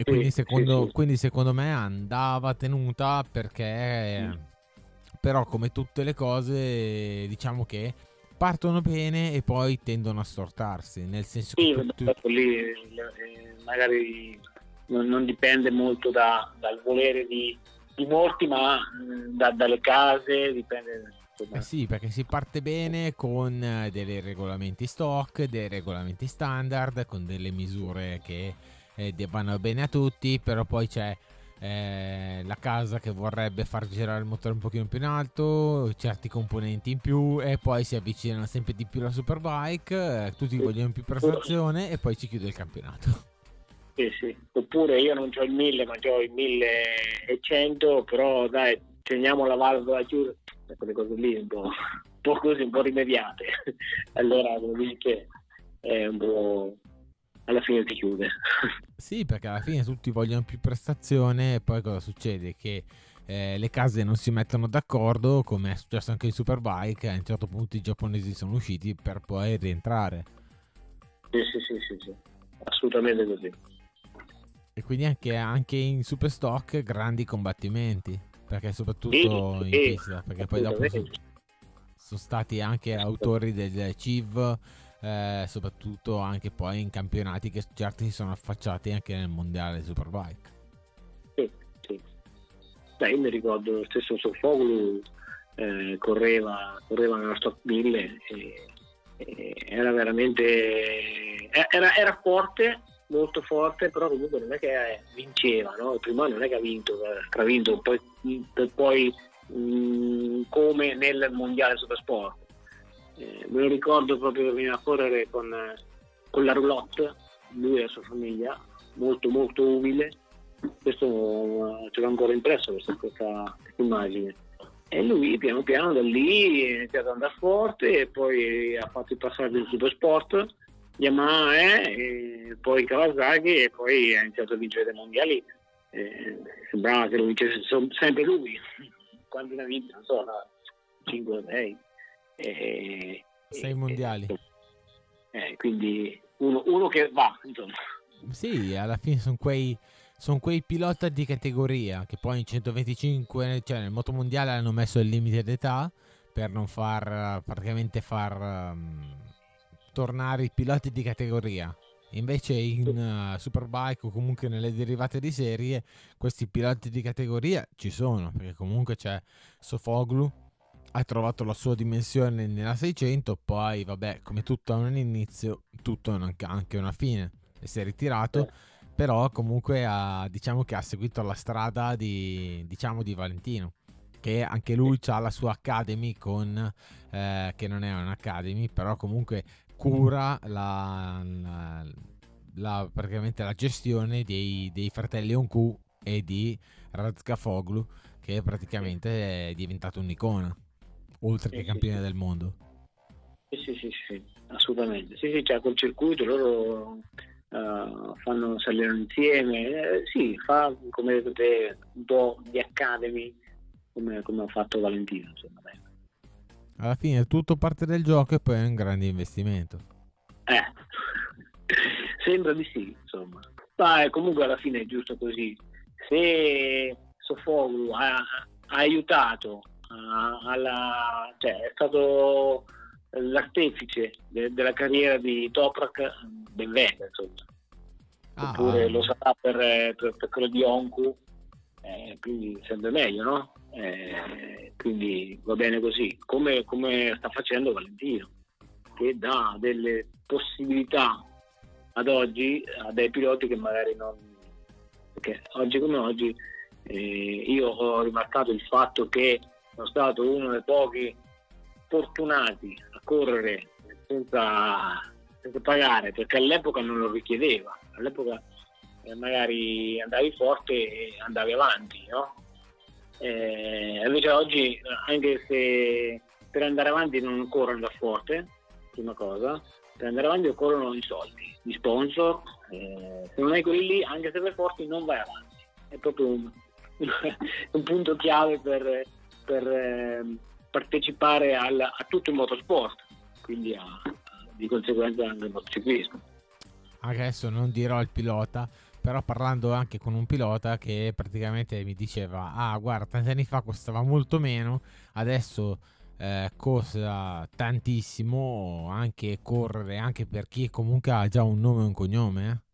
E sì, quindi, secondo, sì, sì. quindi, secondo, me andava tenuta perché... Mm. Però come tutte le cose diciamo che partono bene e poi tendono a stortarsi. Nel senso sì, che tu... lì eh, magari non, non dipende molto da, dal volere di, di molti, ma mm, da, dalle case dipende. Eh sì, perché si parte bene con eh, dei regolamenti stock, dei regolamenti standard, con delle misure che eh, vanno bene a tutti, però poi c'è eh, la casa che vorrebbe far girare il motore un pochino più in alto, certi componenti in più e poi si avvicinano sempre di più la Superbike, eh, tutti vogliono più prestazione e poi ci chiude il campionato. Sì, sì. Oppure io non ho il 1000 ma ho il 1100, però dai, teniamo la valvola chiusa, quelle cose lì un po', un po' così, un po' rimediate. allora, come dice, è un po' alla fine si chiude. Sì, perché alla fine tutti vogliono più prestazione e poi cosa succede? Che eh, le case non si mettono d'accordo, come è successo anche in Superbike, a un certo punto i giapponesi sono usciti per poi rientrare. Sì, sì, sì, sì, sì. assolutamente così. E quindi anche, anche in Superstock grandi combattimenti, perché soprattutto sì, in sì, pista, perché poi dopo sono, sono stati anche autori del CIV eh, soprattutto anche poi in campionati che certi si sono affacciati anche nel mondiale Superbike. Sì, sì. Beh, io mi ricordo lo stesso Sofoglu eh, correva, correva nella Stock 1000 e, e era veramente era, era, forte molto forte però comunque non è che vinceva no? il primo anno non è che ha vinto ha vinto poi, poi mh, mm, come nel mondiale Supersport eh, me lo ricordo proprio che veniva a correre con, con la roulotte, lui e la sua famiglia, molto molto umile, questo uh, ce l'ho ancora impresso questa, questa, immagine. E lui piano piano da lì è iniziato ad andare forte e poi ha fatto il passaggio in super sport, Yamaha eh, e poi Kawasaki e poi ha iniziato a vincere dei mondiali. Eh, sembrava che lo vincesse sempre lui, quando ne ha vinto, non so, 5 o 6. Eh, Sei mondiali. Eh, quindi uno, uno, che va, insomma. Sì, alla fine sono quei, son quei pilota di categoria che poi in 125, cioè nel motomondiale hanno messo il limite d'età per non far praticamente far um, tornare i piloti di categoria. Invece in uh, Superbike o comunque nelle derivate di serie questi piloti di categoria ci sono perché comunque c'è Sofoglu ha trovato la sua dimensione nella 600, poi vabbè, come tutto ha un inizio, tutto ha anche una fine e si è ritirato, però comunque ha, diciamo che ha seguito la strada di, diciamo, di Valentino, che anche lui ha la sua academy con, eh, che non è un'academy, però comunque cura la, la, la, praticamente la gestione dei, dei fratelli Onku e di Razka Foglu, che praticamente è diventato un'icona oltre che campione del mondo. Sì, sì, sì, assolutamente. Sì, sì, cioè col circuito loro uh, fanno salire insieme, eh, sì, fa come vedete un po' di academy come, come ha fatto Valentino, insomma. Dai. Alla fine tutto parte del gioco e poi è un grande investimento. Eh, sembra di sì, insomma. Ma comunque alla fine è giusto così. Se Sofoglu ha, ha aiutato alla, cioè, è stato l'artefice de, della carriera di Toprak ben venga insomma ah, oppure ah. lo sarà per, per, per, quello di Onku eh, quindi sempre meglio no? Eh, quindi va bene così come, come sta facendo Valentino che dà delle possibilità ad oggi a dei piloti che magari non perché oggi come oggi Eh, io ho rimarcato il fatto che sono stato uno dei pochi fortunati a correre senza, senza pagare perché all'epoca non lo richiedeva. All'epoca eh, magari andavi forte e andavi avanti, no? Eh, invece oggi, anche se per andare avanti non corrono da forte, prima cosa, per andare avanti occorrono i soldi, gli sponsor, eh, se non hai quelli anche se vai forti, non vai avanti. È proprio un, un punto chiave per, per eh, partecipare al, a tutto il motorsport, quindi a, di conseguenza anche il motociclismo. Adesso non dirò il pilota, però parlando anche con un pilota che praticamente mi diceva ah guarda tanti anni fa costava molto meno adesso eh, costa tantissimo anche correre anche per chi comunque ha già un nome e un cognome eh?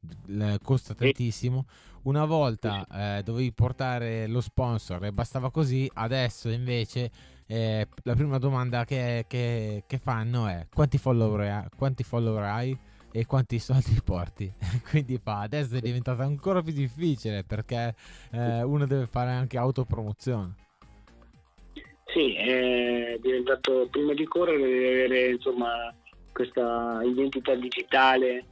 Costa tantissimo. Una volta eh, dovevi portare lo sponsor e bastava così. Adesso invece eh, la prima domanda che, che, che fanno è quanti follower, quanti follower hai e quanti soldi porti. Quindi fa, adesso è diventato ancora più difficile perché eh, uno deve fare anche autopromozione. Sì, è diventato prima di correre deve avere insomma questa identità digitale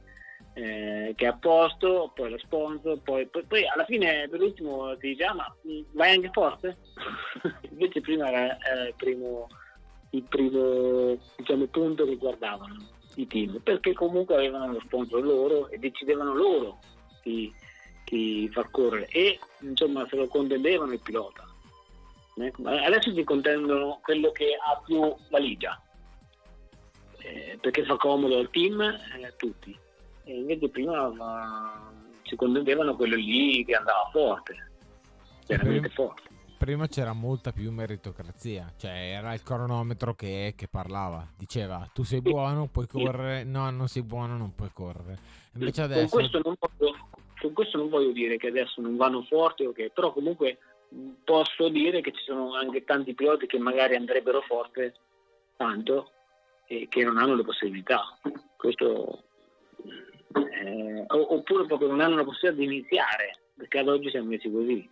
eh, che è a posto, poi lo sponsor, poi, poi, poi, alla fine per l'ultimo ti dice ah ma vai anche forte? Invece prima era, era il primo, il primo diciamo, punto che guardavano i team, perché comunque avevano lo sponsor loro e decidevano loro chi, chi far correre e insomma se lo contendevano il pilota. Ecco, adesso ti contendono quello che ha più valigia, eh, perché fa comodo al team e eh, a tutti. E invece prima ma, si contendevano quello lì che andava forte, veramente forte prima c'era molta più meritocrazia, cioè era il cronometro che, che, parlava, diceva tu sei buono, puoi correre, no, non sei buono, non puoi correre. Invece adesso... Con questo non voglio, con questo non voglio dire che adesso non vanno forti, okay, però comunque posso dire che ci sono anche tanti piloti che magari andrebbero forte tanto e che non hanno le possibilità. Questo, eh, oppure proprio non hanno la possibilità di iniziare, perché ad oggi siamo messi così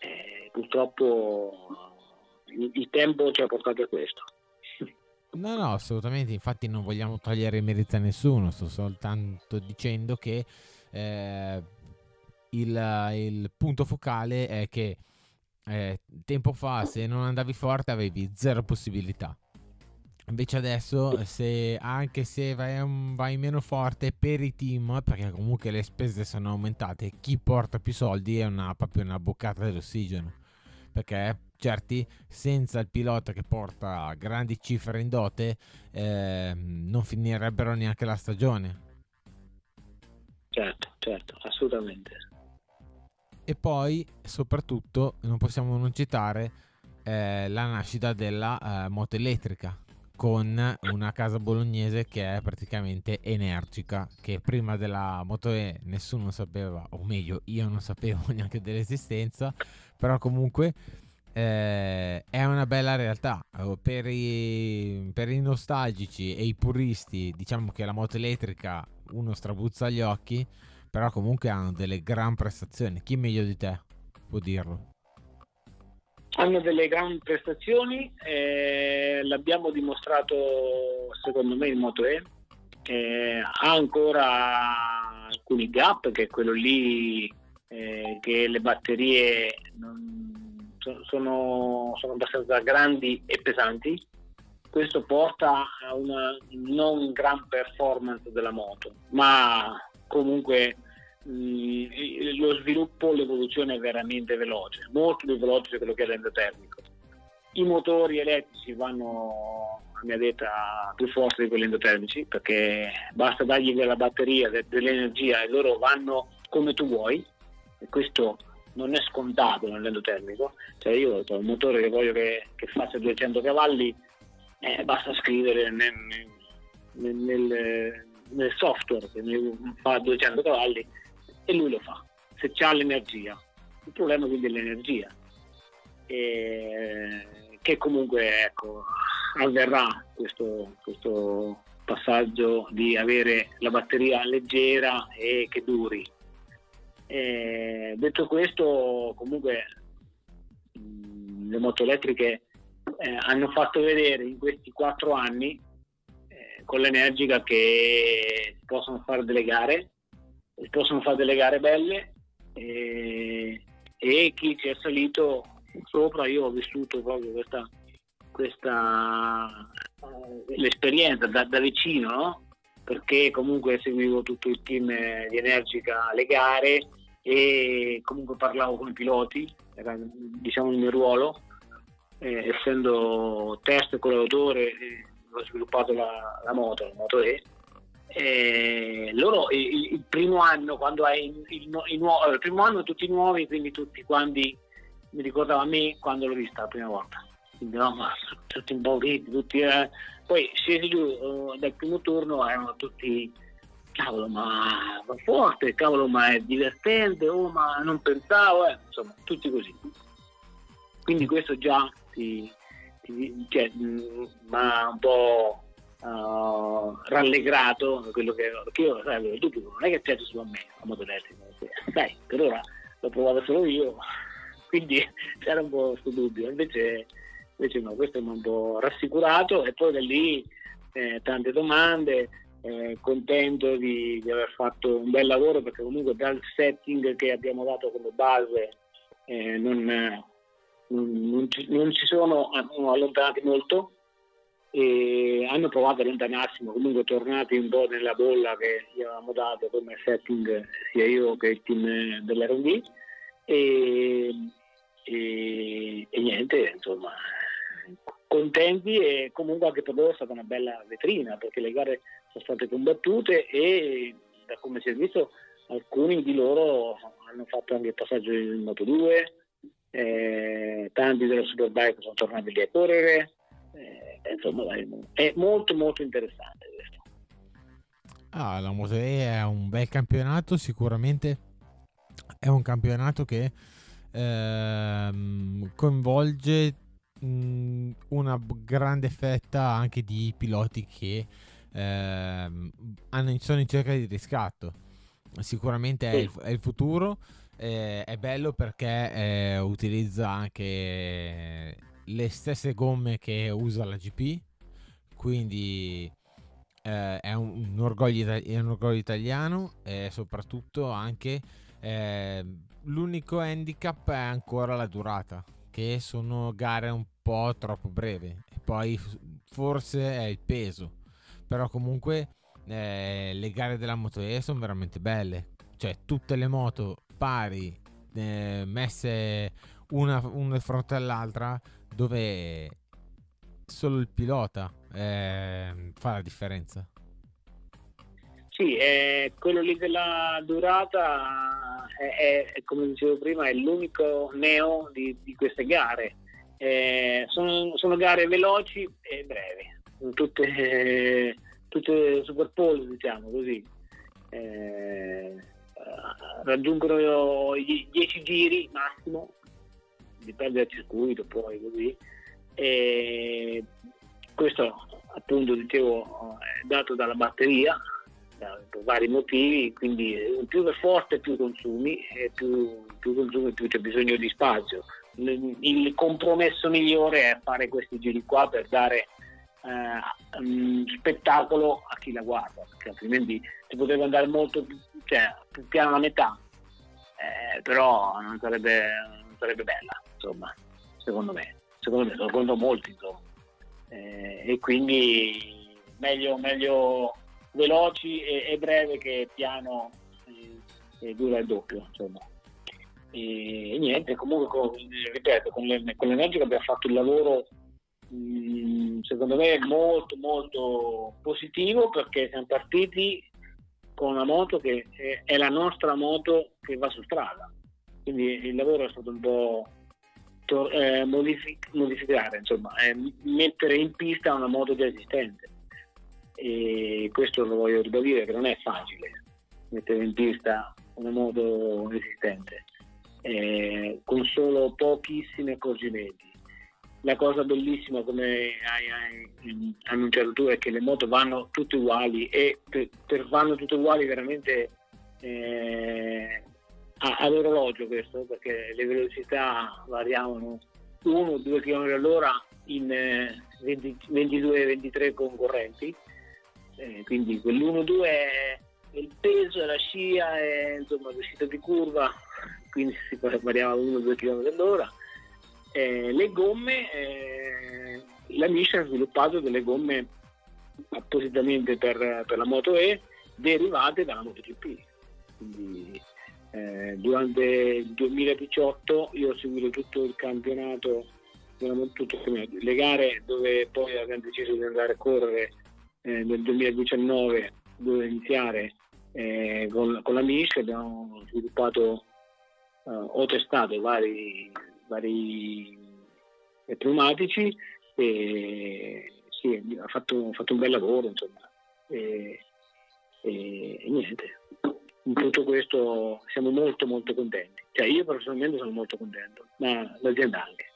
eh, purtroppo il, tempo ci ha portato a questo. No, no, assolutamente, infatti non vogliamo togliere i meriti a nessuno, sto soltanto dicendo che eh, il, il, punto focale è che eh, tempo fa se non andavi forte avevi zero possibilità. Invece adesso, se, anche se vai, vai, meno forte per i team, perché comunque le spese sono aumentate, chi porta più soldi è una, proprio una boccata dell'ossigeno. Perché certi, senza il pilota che porta grandi cifre in dote, eh, non finirebbero neanche la stagione. Certo, certo, assolutamente. E poi, soprattutto, non possiamo non citare eh, la nascita della eh, moto elettrica con una casa bolognese che è praticamente energica, che prima della Moto nessuno sapeva, o meglio io non sapevo neanche dell'esistenza, però comunque eh, è una bella realtà. Oh, per i, per i nostalgici e i puristi diciamo che la moto elettrica uno strabuzza gli occhi, però comunque hanno delle gran prestazioni. Chi meglio di te può dirlo? Hanno delle grandi prestazioni, eh, l'abbiamo dimostrato secondo me in Moto E, eh, ha ancora alcuni gap che è quello lì eh, che le batterie non, sono, sono abbastanza grandi e pesanti, questo porta a una non gran performance della moto, ma comunque lo sviluppo, l'evoluzione è veramente veloce, molto più veloce di quello che è l'endotermico. I motori elettrici vanno, a mia detta, più forti di quelli endotermici perché basta dargli della batteria, dell'energia e loro vanno come tu vuoi e questo non è scontato nell'endotermico. Cioè io ho un motore che voglio che, che faccia 200 cavalli, eh, basta scrivere nel, nel, nel, nel software che mi fa 200 cavalli e lui lo fa, se ha l'energia. Il problema quindi è l'energia, e che comunque ecco, avverrà questo, questo passaggio di avere la batteria leggera e che duri. Eh, detto questo, comunque mh, le moto elettriche eh, hanno fatto vedere in questi quattro anni eh, con l'energica che possono fare delle gare, possono fare delle gare belle e, e chi ci è salito sopra, io ho vissuto proprio questa, questa eh, l'esperienza da, da vicino, no? perché comunque seguivo tutto il team di Energica alle gare e comunque parlavo con i piloti, era diciamo il mio ruolo, eh, essendo test e collaboratore eh, ho sviluppato la, la moto, la moto E. E loro il, il, primo anno quando hai il, il, il, primo anno tutti nuovi quindi tutti quando mi ricordava a me quando l'ho vista la prima volta quindi no, ma tutti impauriti tutti eh. poi scesi giù uh, dal primo turno erano tutti cavolo ma, ma forte cavolo ma è divertente oh ma non pensavo eh. insomma tutti così quindi questo già ti, ti cioè, mi ha un po' uh, rallegrato quello che perché io sai, avevo il dubbio non è che piace solo a me la moto elettrica dai per ora l'ho provato solo io quindi c'era un po' questo dubbio invece, invece no questo mi ha un po' rassicurato e poi da lì eh, tante domande eh, contento di, di, aver fatto un bel lavoro perché comunque dal setting che abbiamo dato come base eh, non, non, ci, non, ci, sono allontanati molto e hanno provato ad allontanarsi ma comunque tornati un po' nella bolla che gli avevamo dato come setting sia io che il team dell'R&D e, e, e niente insomma contenti e comunque anche per loro è stata una bella vetrina perché le gare sono state combattute e da come si è visto alcuni di loro hanno fatto anche il passaggio in Moto 2 eh, tanti della Superbike sono tornati lì a correre eh, insomma è molto molto interessante questo. Ah, la Moto E è un bel campionato sicuramente è un campionato che ehm, coinvolge mh, una grande fetta anche di piloti che ehm, hanno, sono in cerca di riscatto. Sicuramente è il, è il futuro eh, è bello perché eh, utilizza anche le stesse gomme che usa la GP, quindi eh, è, un, un orgoglio, è, un, orgoglio, italiano e soprattutto anche eh, l'unico handicap è ancora la durata, che sono gare un po' troppo brevi e poi forse è il peso, però comunque eh, le gare della Moto E sono veramente belle, cioè tutte le moto pari eh, messe una, una di fronte all'altra dove solo il pilota eh, fa la differenza. Sì, eh, quello lì della durata è, è, come dicevo prima, è l'unico neo di, di queste gare. Eh, sono, sono, gare veloci e brevi, tutte, eh, tutte superpose, diciamo così. Eh, raggiungono i 10 giri massimo, dipende dal circuito poi così. E questo appunto dicevo è dato dalla batteria per vari motivi, quindi più è forte più consumi e più, più consumi più c'è bisogno di spazio. Il compromesso migliore è fare questi giri qua per dare eh, um, spettacolo a chi la guarda, perché altrimenti si potrebbe andare molto più, cioè, più piano la metà, eh, però non sarebbe, non sarebbe, bella, insomma, secondo me, secondo me, secondo molti, insomma. Eh, e quindi meglio, meglio veloci e, e, breve che piano e, e dura il doppio, insomma. E, e niente, comunque, con, ripeto, con, le, con l'Energica abbiamo fatto il lavoro Mm, secondo me molto molto positivo perché siamo partiti con una moto che è la nostra moto che va su strada quindi il lavoro è stato un po' eh, modific- modificare insomma eh, mettere in pista una moto già esistente. E questo lo voglio ribadire che non è facile mettere in pista una moto esistente eh, con solo pochissimi accorgimenti. La cosa bellissima come hai, hai, annunciato tu è che le moto vanno tutte uguali e per, per vanno tutte uguali veramente eh, ad orologio questo, perché le velocità variavano 1-2 km all'ora in eh, 22-23 concorrenti, eh, quindi quell'1-2 è il peso, la scia e insomma l'uscita di curva, quindi si variava 1-2 km all'ora. Eh, le gomme, eh, la Michelin ha sviluppato delle gomme appositamente per, per la Moto E derivate dalla MotoGP. Quindi, eh, durante il 2018 io ho seguito tutto il campionato, tutte le gare dove poi abbiamo deciso di andare a correre eh, nel 2019 dove iniziare eh, con, con la MISC abbiamo sviluppato eh, ho testato vari, vari pneumatici e sì, ha fatto, fatto, un bel lavoro insomma e, e, e niente in tutto questo siamo molto molto contenti. Cioè io personalmente sono molto contento, ma l'azienda anche.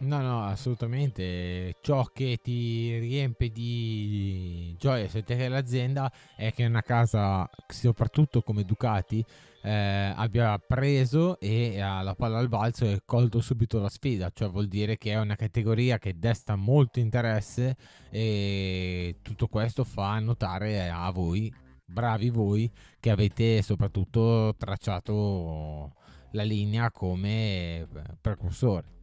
No, no, assolutamente. Ciò che ti riempie di gioia se te l'azienda è che una casa, soprattutto come Ducati, eh, abbia preso e alla palla al balzo e colto subito la sfida. Cioè vuol dire che è una categoria che desta molto interesse e tutto questo fa notare a voi bravi voi che avete soprattutto tracciato la linea come precursore.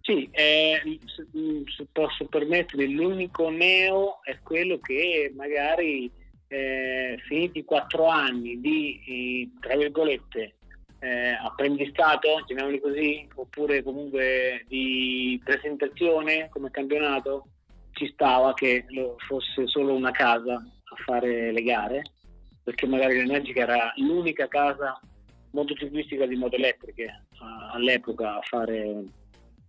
Sì, eh, se posso permettere, l'unico neo è quello che magari eh, finiti quattro anni di, tra virgolette, eh, apprendistato, chiamiamoli così, oppure comunque di presentazione come campionato, ci stava che fosse solo una casa a fare le gare, perché magari l'Energica era l'unica casa motociclistica di moto elettriche all'epoca a fare,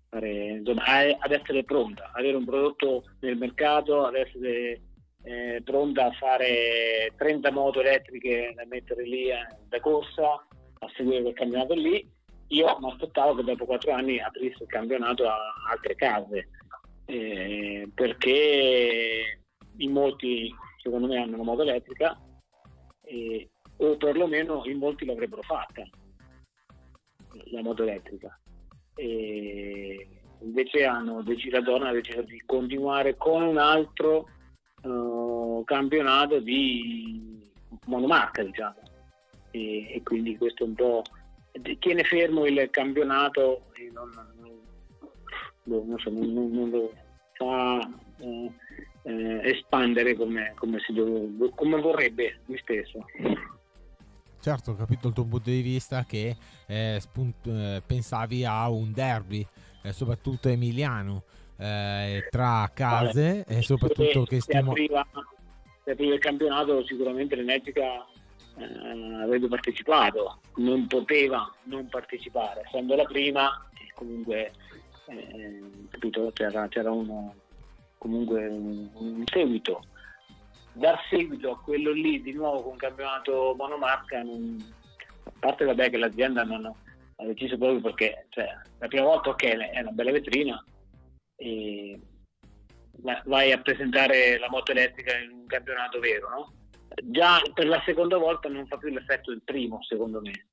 fare insomma, ad essere pronta, avere un prodotto nel mercato, ad essere eh, pronta a fare 30 moto elettriche da mettere lì eh, da corsa, a seguire quel campionato lì. Io mi aspettavo che dopo quattro anni aprisse il campionato a altre case, eh, perché in molti secondo me hanno una moto elettrica e, o perlomeno in molti l'avrebbero fatta la moto elettrica. E invece hanno deciso, la donna ha deciso di continuare con un altro uh, campionato di monomarca diciamo. E, e, quindi questo un po' tiene fermo il campionato e non, non, non, so, non lo fa eh, eh, espandere come, come, dove, come, vorrebbe lui stesso. Certo, ho capito il tuo punto di vista che eh, spunt- eh, pensavi a un derby, eh, soprattutto emiliano, eh, tra case vale. e soprattutto che stiamo... Se apriva il campionato sicuramente l'Energica avrebbe partecipato, non poteva non partecipare, essendo la prima comunque capito, c'era, c'era uno, comunque un, un seguito. Dar seguito a quello lì di nuovo con un campionato monomarca, non, a parte vabbè che l'azienda non ha deciso proprio perché cioè, la prima volta ok è una bella vetrina e vai a presentare la moto elettrica in un campionato vero, no? Già per la seconda volta non fa più l'effetto del primo, secondo me.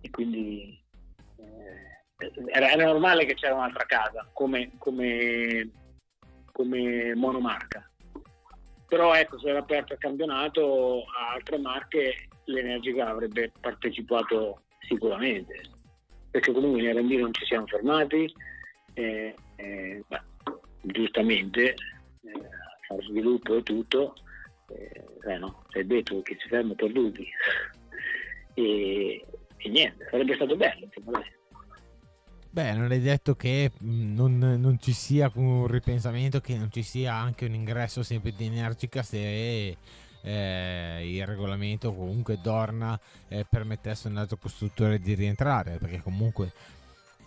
E quindi eh, era, era, normale che c'era un'altra casa come, come come monomarca. Però ecco, se era aperto il campionato a altre marche l'Energica avrebbe partecipato sicuramente, perché comunque in R&D non ci siamo fermati, eh, eh, beh, giustamente eh, fare sviluppo e tutto, eh, eh no, è detto che si ferma per lui e, e niente, sarebbe stato bello. Insomma, Beh, non è detto che non, non, ci sia un ripensamento, che non ci sia anche un ingresso sempre di Energica se eh, il regolamento comunque Dorna eh, permettesse a un altro costruttore di rientrare, perché comunque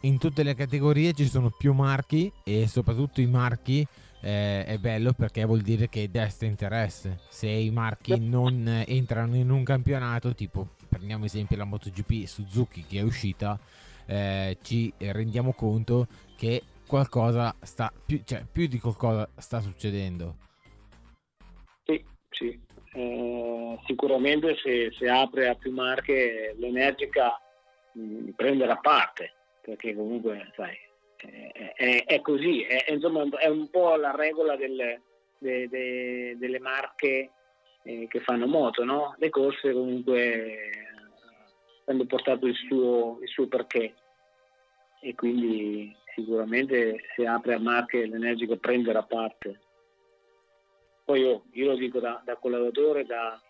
in tutte le categorie ci sono più marchi e soprattutto i marchi eh, è bello perché vuol dire che destra interesse. Se i marchi non entrano in un campionato, tipo prendiamo esempio la MotoGP Suzuki che è uscita eh, ci rendiamo conto che qualcosa sta più, cioè, più di qualcosa sta succedendo. Sì, sì. Eh, sicuramente se, se, apre a più marche l'energica mh, mm, prenderà parte, perché comunque sai, è, è, è così, è, insomma, è un po' la regola del, de, de, delle marche eh, che fanno moto, no? le corse comunque hanno portato il suo, il suo perché e quindi sicuramente se apre a marche l'energico prenderà parte. Poi io, io lo dico da, da collaboratore, da,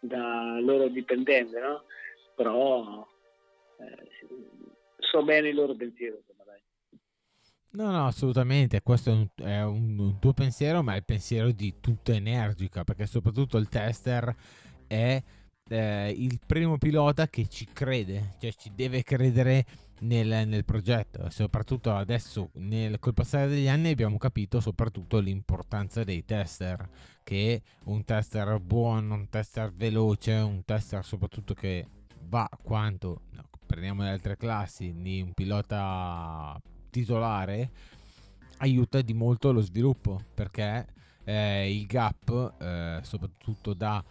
da, loro dipendente, no? però eh, so bene il loro pensiero. No, no, assolutamente, questo è, un, è un, un, tuo pensiero, ma è il pensiero di tutta Energica, perché soprattutto il tester è eh, il primo pilota che ci crede, cioè ci deve credere nel, nel progetto. Soprattutto adesso, nel, col passare degli anni, abbiamo capito soprattutto l'importanza dei tester. Che un tester buono, un tester veloce, un tester soprattutto che va quanto no, prendiamo le altre classi di un pilota titolare aiuta di molto lo sviluppo perché eh, il gap eh, soprattutto da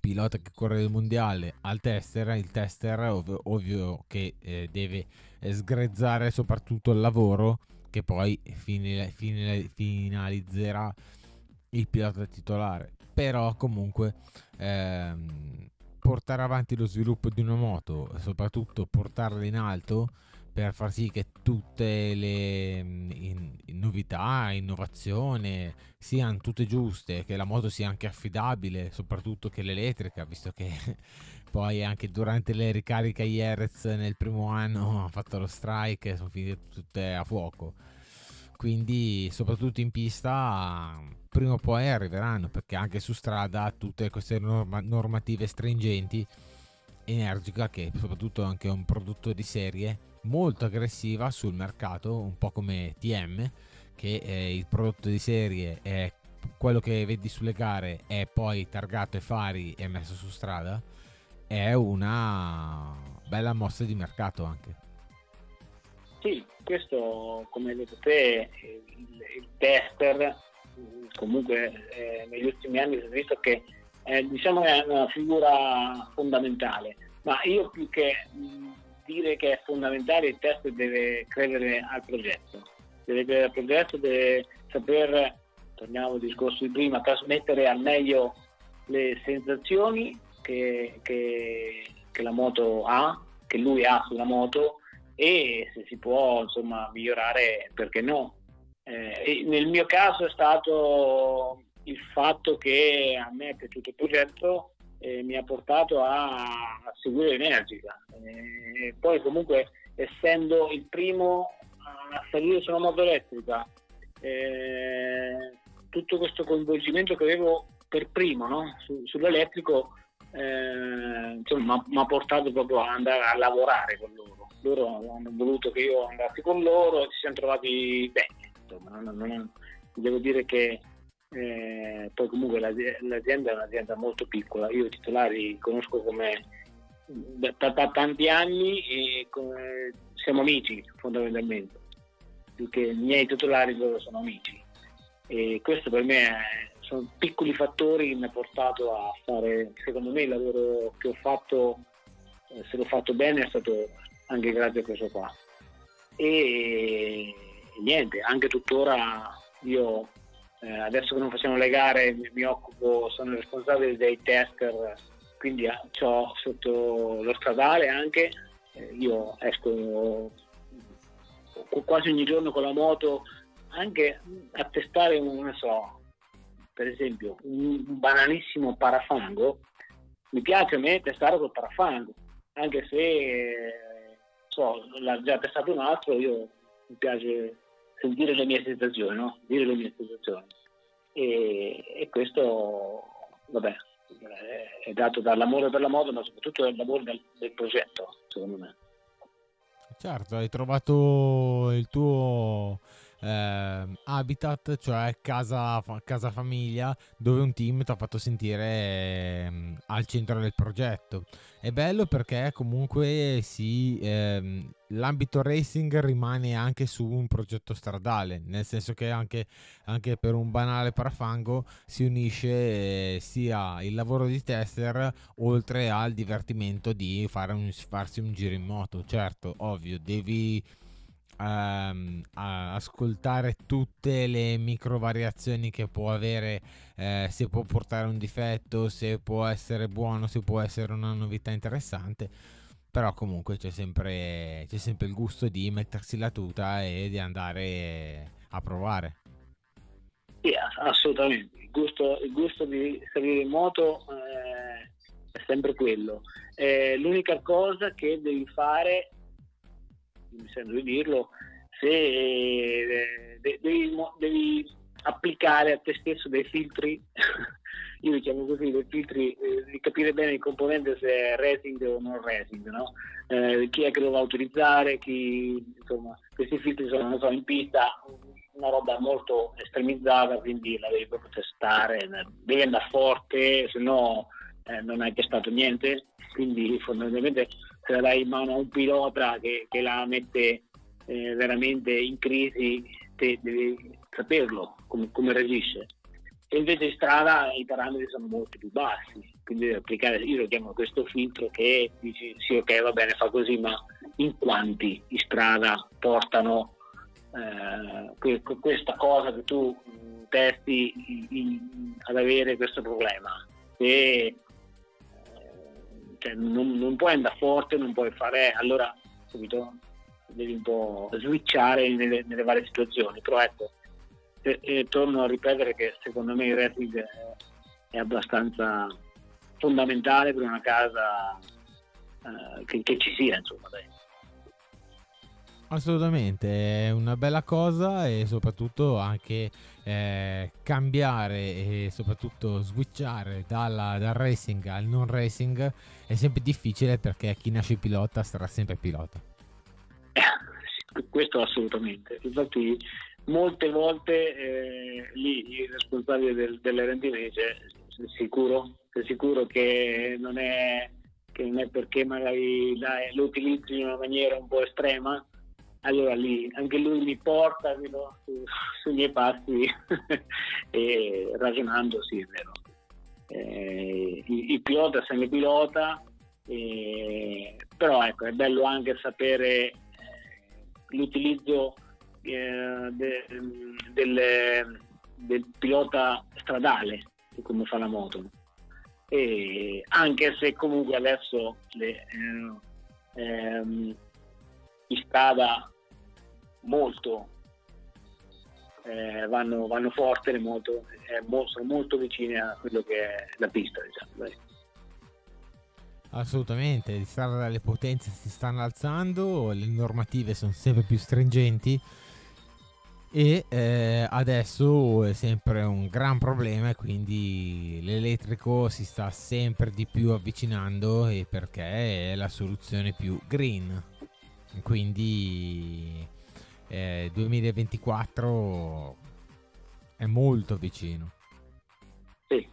pilota che corre il mondiale al tester, il tester ov- ovvio che eh, deve sgrezzare soprattutto il lavoro che poi fine, fine, finalizzerà il pilota titolare. Però comunque ehm, portare avanti lo sviluppo di una moto, soprattutto portarla in alto per far sì che tutte le mm, in, in novità, innovazione siano tutte giuste, che la moto sia anche affidabile, soprattutto che l'elettrica, visto che poi anche durante le ricariche IRZ nel primo anno ha fatto lo strike sono finite tutte a fuoco. Quindi soprattutto in pista prima o poi arriveranno perché anche su strada tutte queste norma- normative stringenti energica che soprattutto anche un prodotto di serie molto aggressiva sul mercato, un po' come TM, che è il prodotto di serie è quello che vedi sulle gare è poi targato e fari e messo su strada, è una bella mossa di mercato anche. Sì, questo come hai detto te, il, il tester comunque eh, negli ultimi anni si è visto che eh, diciamo è una figura fondamentale, ma io più che mh, dire che è fondamentale il test deve credere al progetto, deve credere al progetto, deve saper, torniamo al discorso di prima, trasmettere al meglio le sensazioni che, che, che la moto ha, che lui ha sulla moto e se si può insomma migliorare perché no. Eh, nel mio caso è stato il fatto che a me è piaciuto il progetto eh, mi ha portato a, a seguire l'energica. Eh, poi comunque essendo il primo a salire su una moto elettrica, eh, tutto questo coinvolgimento che avevo per primo no? Su, sull'elettrico eh, mi ha portato proprio ad andare a lavorare con loro. Loro hanno voluto che io andassi con loro e si sono trovati bene. Insomma, non, non, devo dire che eh, poi comunque l'azienda è un'azienda molto piccola, io i titolari conosco come da, da tanti anni e come, siamo amici fondamentalmente, più che i miei titolari loro sono amici. E questo per me è, sono piccoli fattori che mi hanno portato a fare, secondo me il lavoro che ho fatto, eh, se l'ho fatto bene è stato anche grazie a questo qua. E niente, anche tuttora io eh, adesso che non facciamo le gare mi, occupo, sono responsabile dei tester, quindi eh, ho sotto lo stradale anche, eh, io esco quasi ogni giorno con la moto anche a testare un, so, per esempio un banalissimo parafango, mi piace a me testare col parafango, anche se so, l'ha già testato un altro, io mi piace sentire le mie sensazioni, no? dire le mie sensazioni. E, e questo, vabbè, è dato dall'amore per la moda, ma soprattutto dall'amore del, del progetto, secondo me. Certo, hai trovato il tuo eh, habitat, cioè casa, casa, famiglia, dove un team ti ha fatto sentire eh, al centro del progetto. È bello perché comunque si, eh, l'ambito racing rimane anche su un progetto stradale, nel senso che anche, anche per un banale parafango si unisce eh, sia il lavoro di tester oltre al divertimento di fare un, farsi un giro in moto. Certo, ovvio, devi ehm, ascoltare tutte le micro variazioni che può avere, eh, se può portare un difetto, se può essere buono, se può essere una novità interessante. Però comunque c'è sempre, c'è sempre il gusto di mettersi la tuta e di andare a provare. Sì, assolutamente. Il gusto, il gusto di salire in moto eh, è sempre quello. Eh, l'unica cosa che devi fare mi sento di dirlo, se eh, devi, devi, applicare a te stesso dei filtri, io chiamo così, dei filtri eh, di capire bene il componente se è racing o non racing, no? eh, chi è che lo va a utilizzare, chi, insomma, questi filtri sono so, in pista una roba molto estremizzata, quindi la devi proprio testare, devi andare forte, se no eh, non hai testato niente, quindi fondamentalmente se la dai in mano a un pilota che, che la mette eh, veramente in crisi, te devi saperlo come, come, reagisce. E invece in strada i parametri sono molto più bassi, quindi devi applicare, io lo chiamo questo filtro che dici sì ok va bene fa così, ma in quanti in strada portano eh, questa cosa che tu testi in, in, ad avere questo problema. E cioè, non, non, puoi andare forte, non puoi fare, allora subito devi un po' switchare nelle, nelle varie situazioni, però ecco, e, e torno a ripetere che secondo me il rating è, è abbastanza fondamentale per una casa eh, che, che, ci sia, insomma. Dai. Assolutamente, è una bella cosa e soprattutto anche eh, cambiare e soprattutto switchare dalla, dal racing al non racing è sempre difficile perché chi nasce pilota sarà sempre pilota. Eh, questo assolutamente, infatti molte volte eh, lì il responsabile del, dell'RD dice sicuro, sei sicuro che non è, che non è perché magari lo utilizzi in una maniera un po' estrema allora lì anche lui mi porta no, su, sui miei passi e ragionando sì è vero. Eh, il, il, pilota sempre pilota eh, però ecco è bello anche sapere eh, l'utilizzo eh, de, del, del, pilota stradale come fa la moto. E anche se comunque adesso le, eh, ehm, in strada molto eh, vanno, vanno, forte, molto, eh, sono molto vicine a quello che è la pista. Diciamo, Assolutamente, di strada le potenze si stanno alzando, le normative sono sempre più stringenti e eh, adesso è sempre un gran problema quindi l'elettrico si sta sempre di più avvicinando e perché è la soluzione più green quindi eh, 2024 è molto vicino. Sì.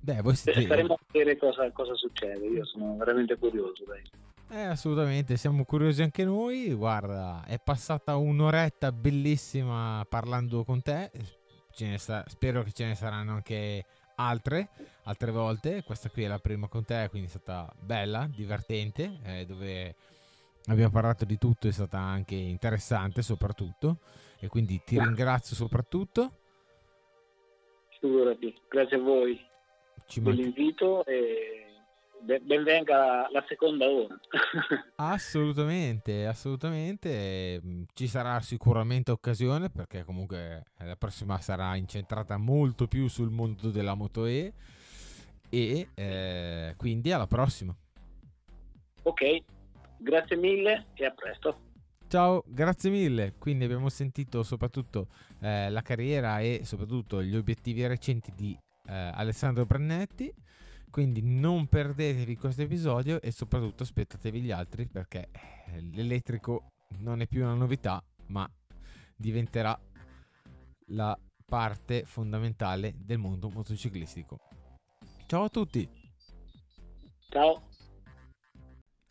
Beh, voi siete... Staremo a vedere cosa, cosa, succede, io sono veramente curioso. Dai. Eh, assolutamente, siamo curiosi anche noi. Guarda, è passata un'oretta bellissima parlando con te. Sa- spero che ce ne saranno anche altre, altre volte. Questa qui è la prima con te, quindi è stata bella, divertente, eh, dove abbiamo parlato di tutto, è stata anche interessante soprattutto. E quindi ti ah. ringrazio soprattutto. Figurati, grazie a voi Ci per manca... l'invito e ben venga la seconda ora. assolutamente, assolutamente. Ci sarà sicuramente occasione perché comunque la prossima sarà incentrata molto più sul mondo della Moto E e eh, quindi alla prossima. Ok, grazie mille e a presto. Ciao, grazie mille. Quindi abbiamo sentito soprattutto eh, la carriera e soprattutto gli obiettivi recenti di eh, Alessandro Brannetti. Quindi non perdetevi questo episodio e soprattutto aspettatevi gli altri perché eh, l'elettrico non è più una novità, ma diventerà la parte fondamentale del mondo motociclistico. Ciao a tutti! Ciao!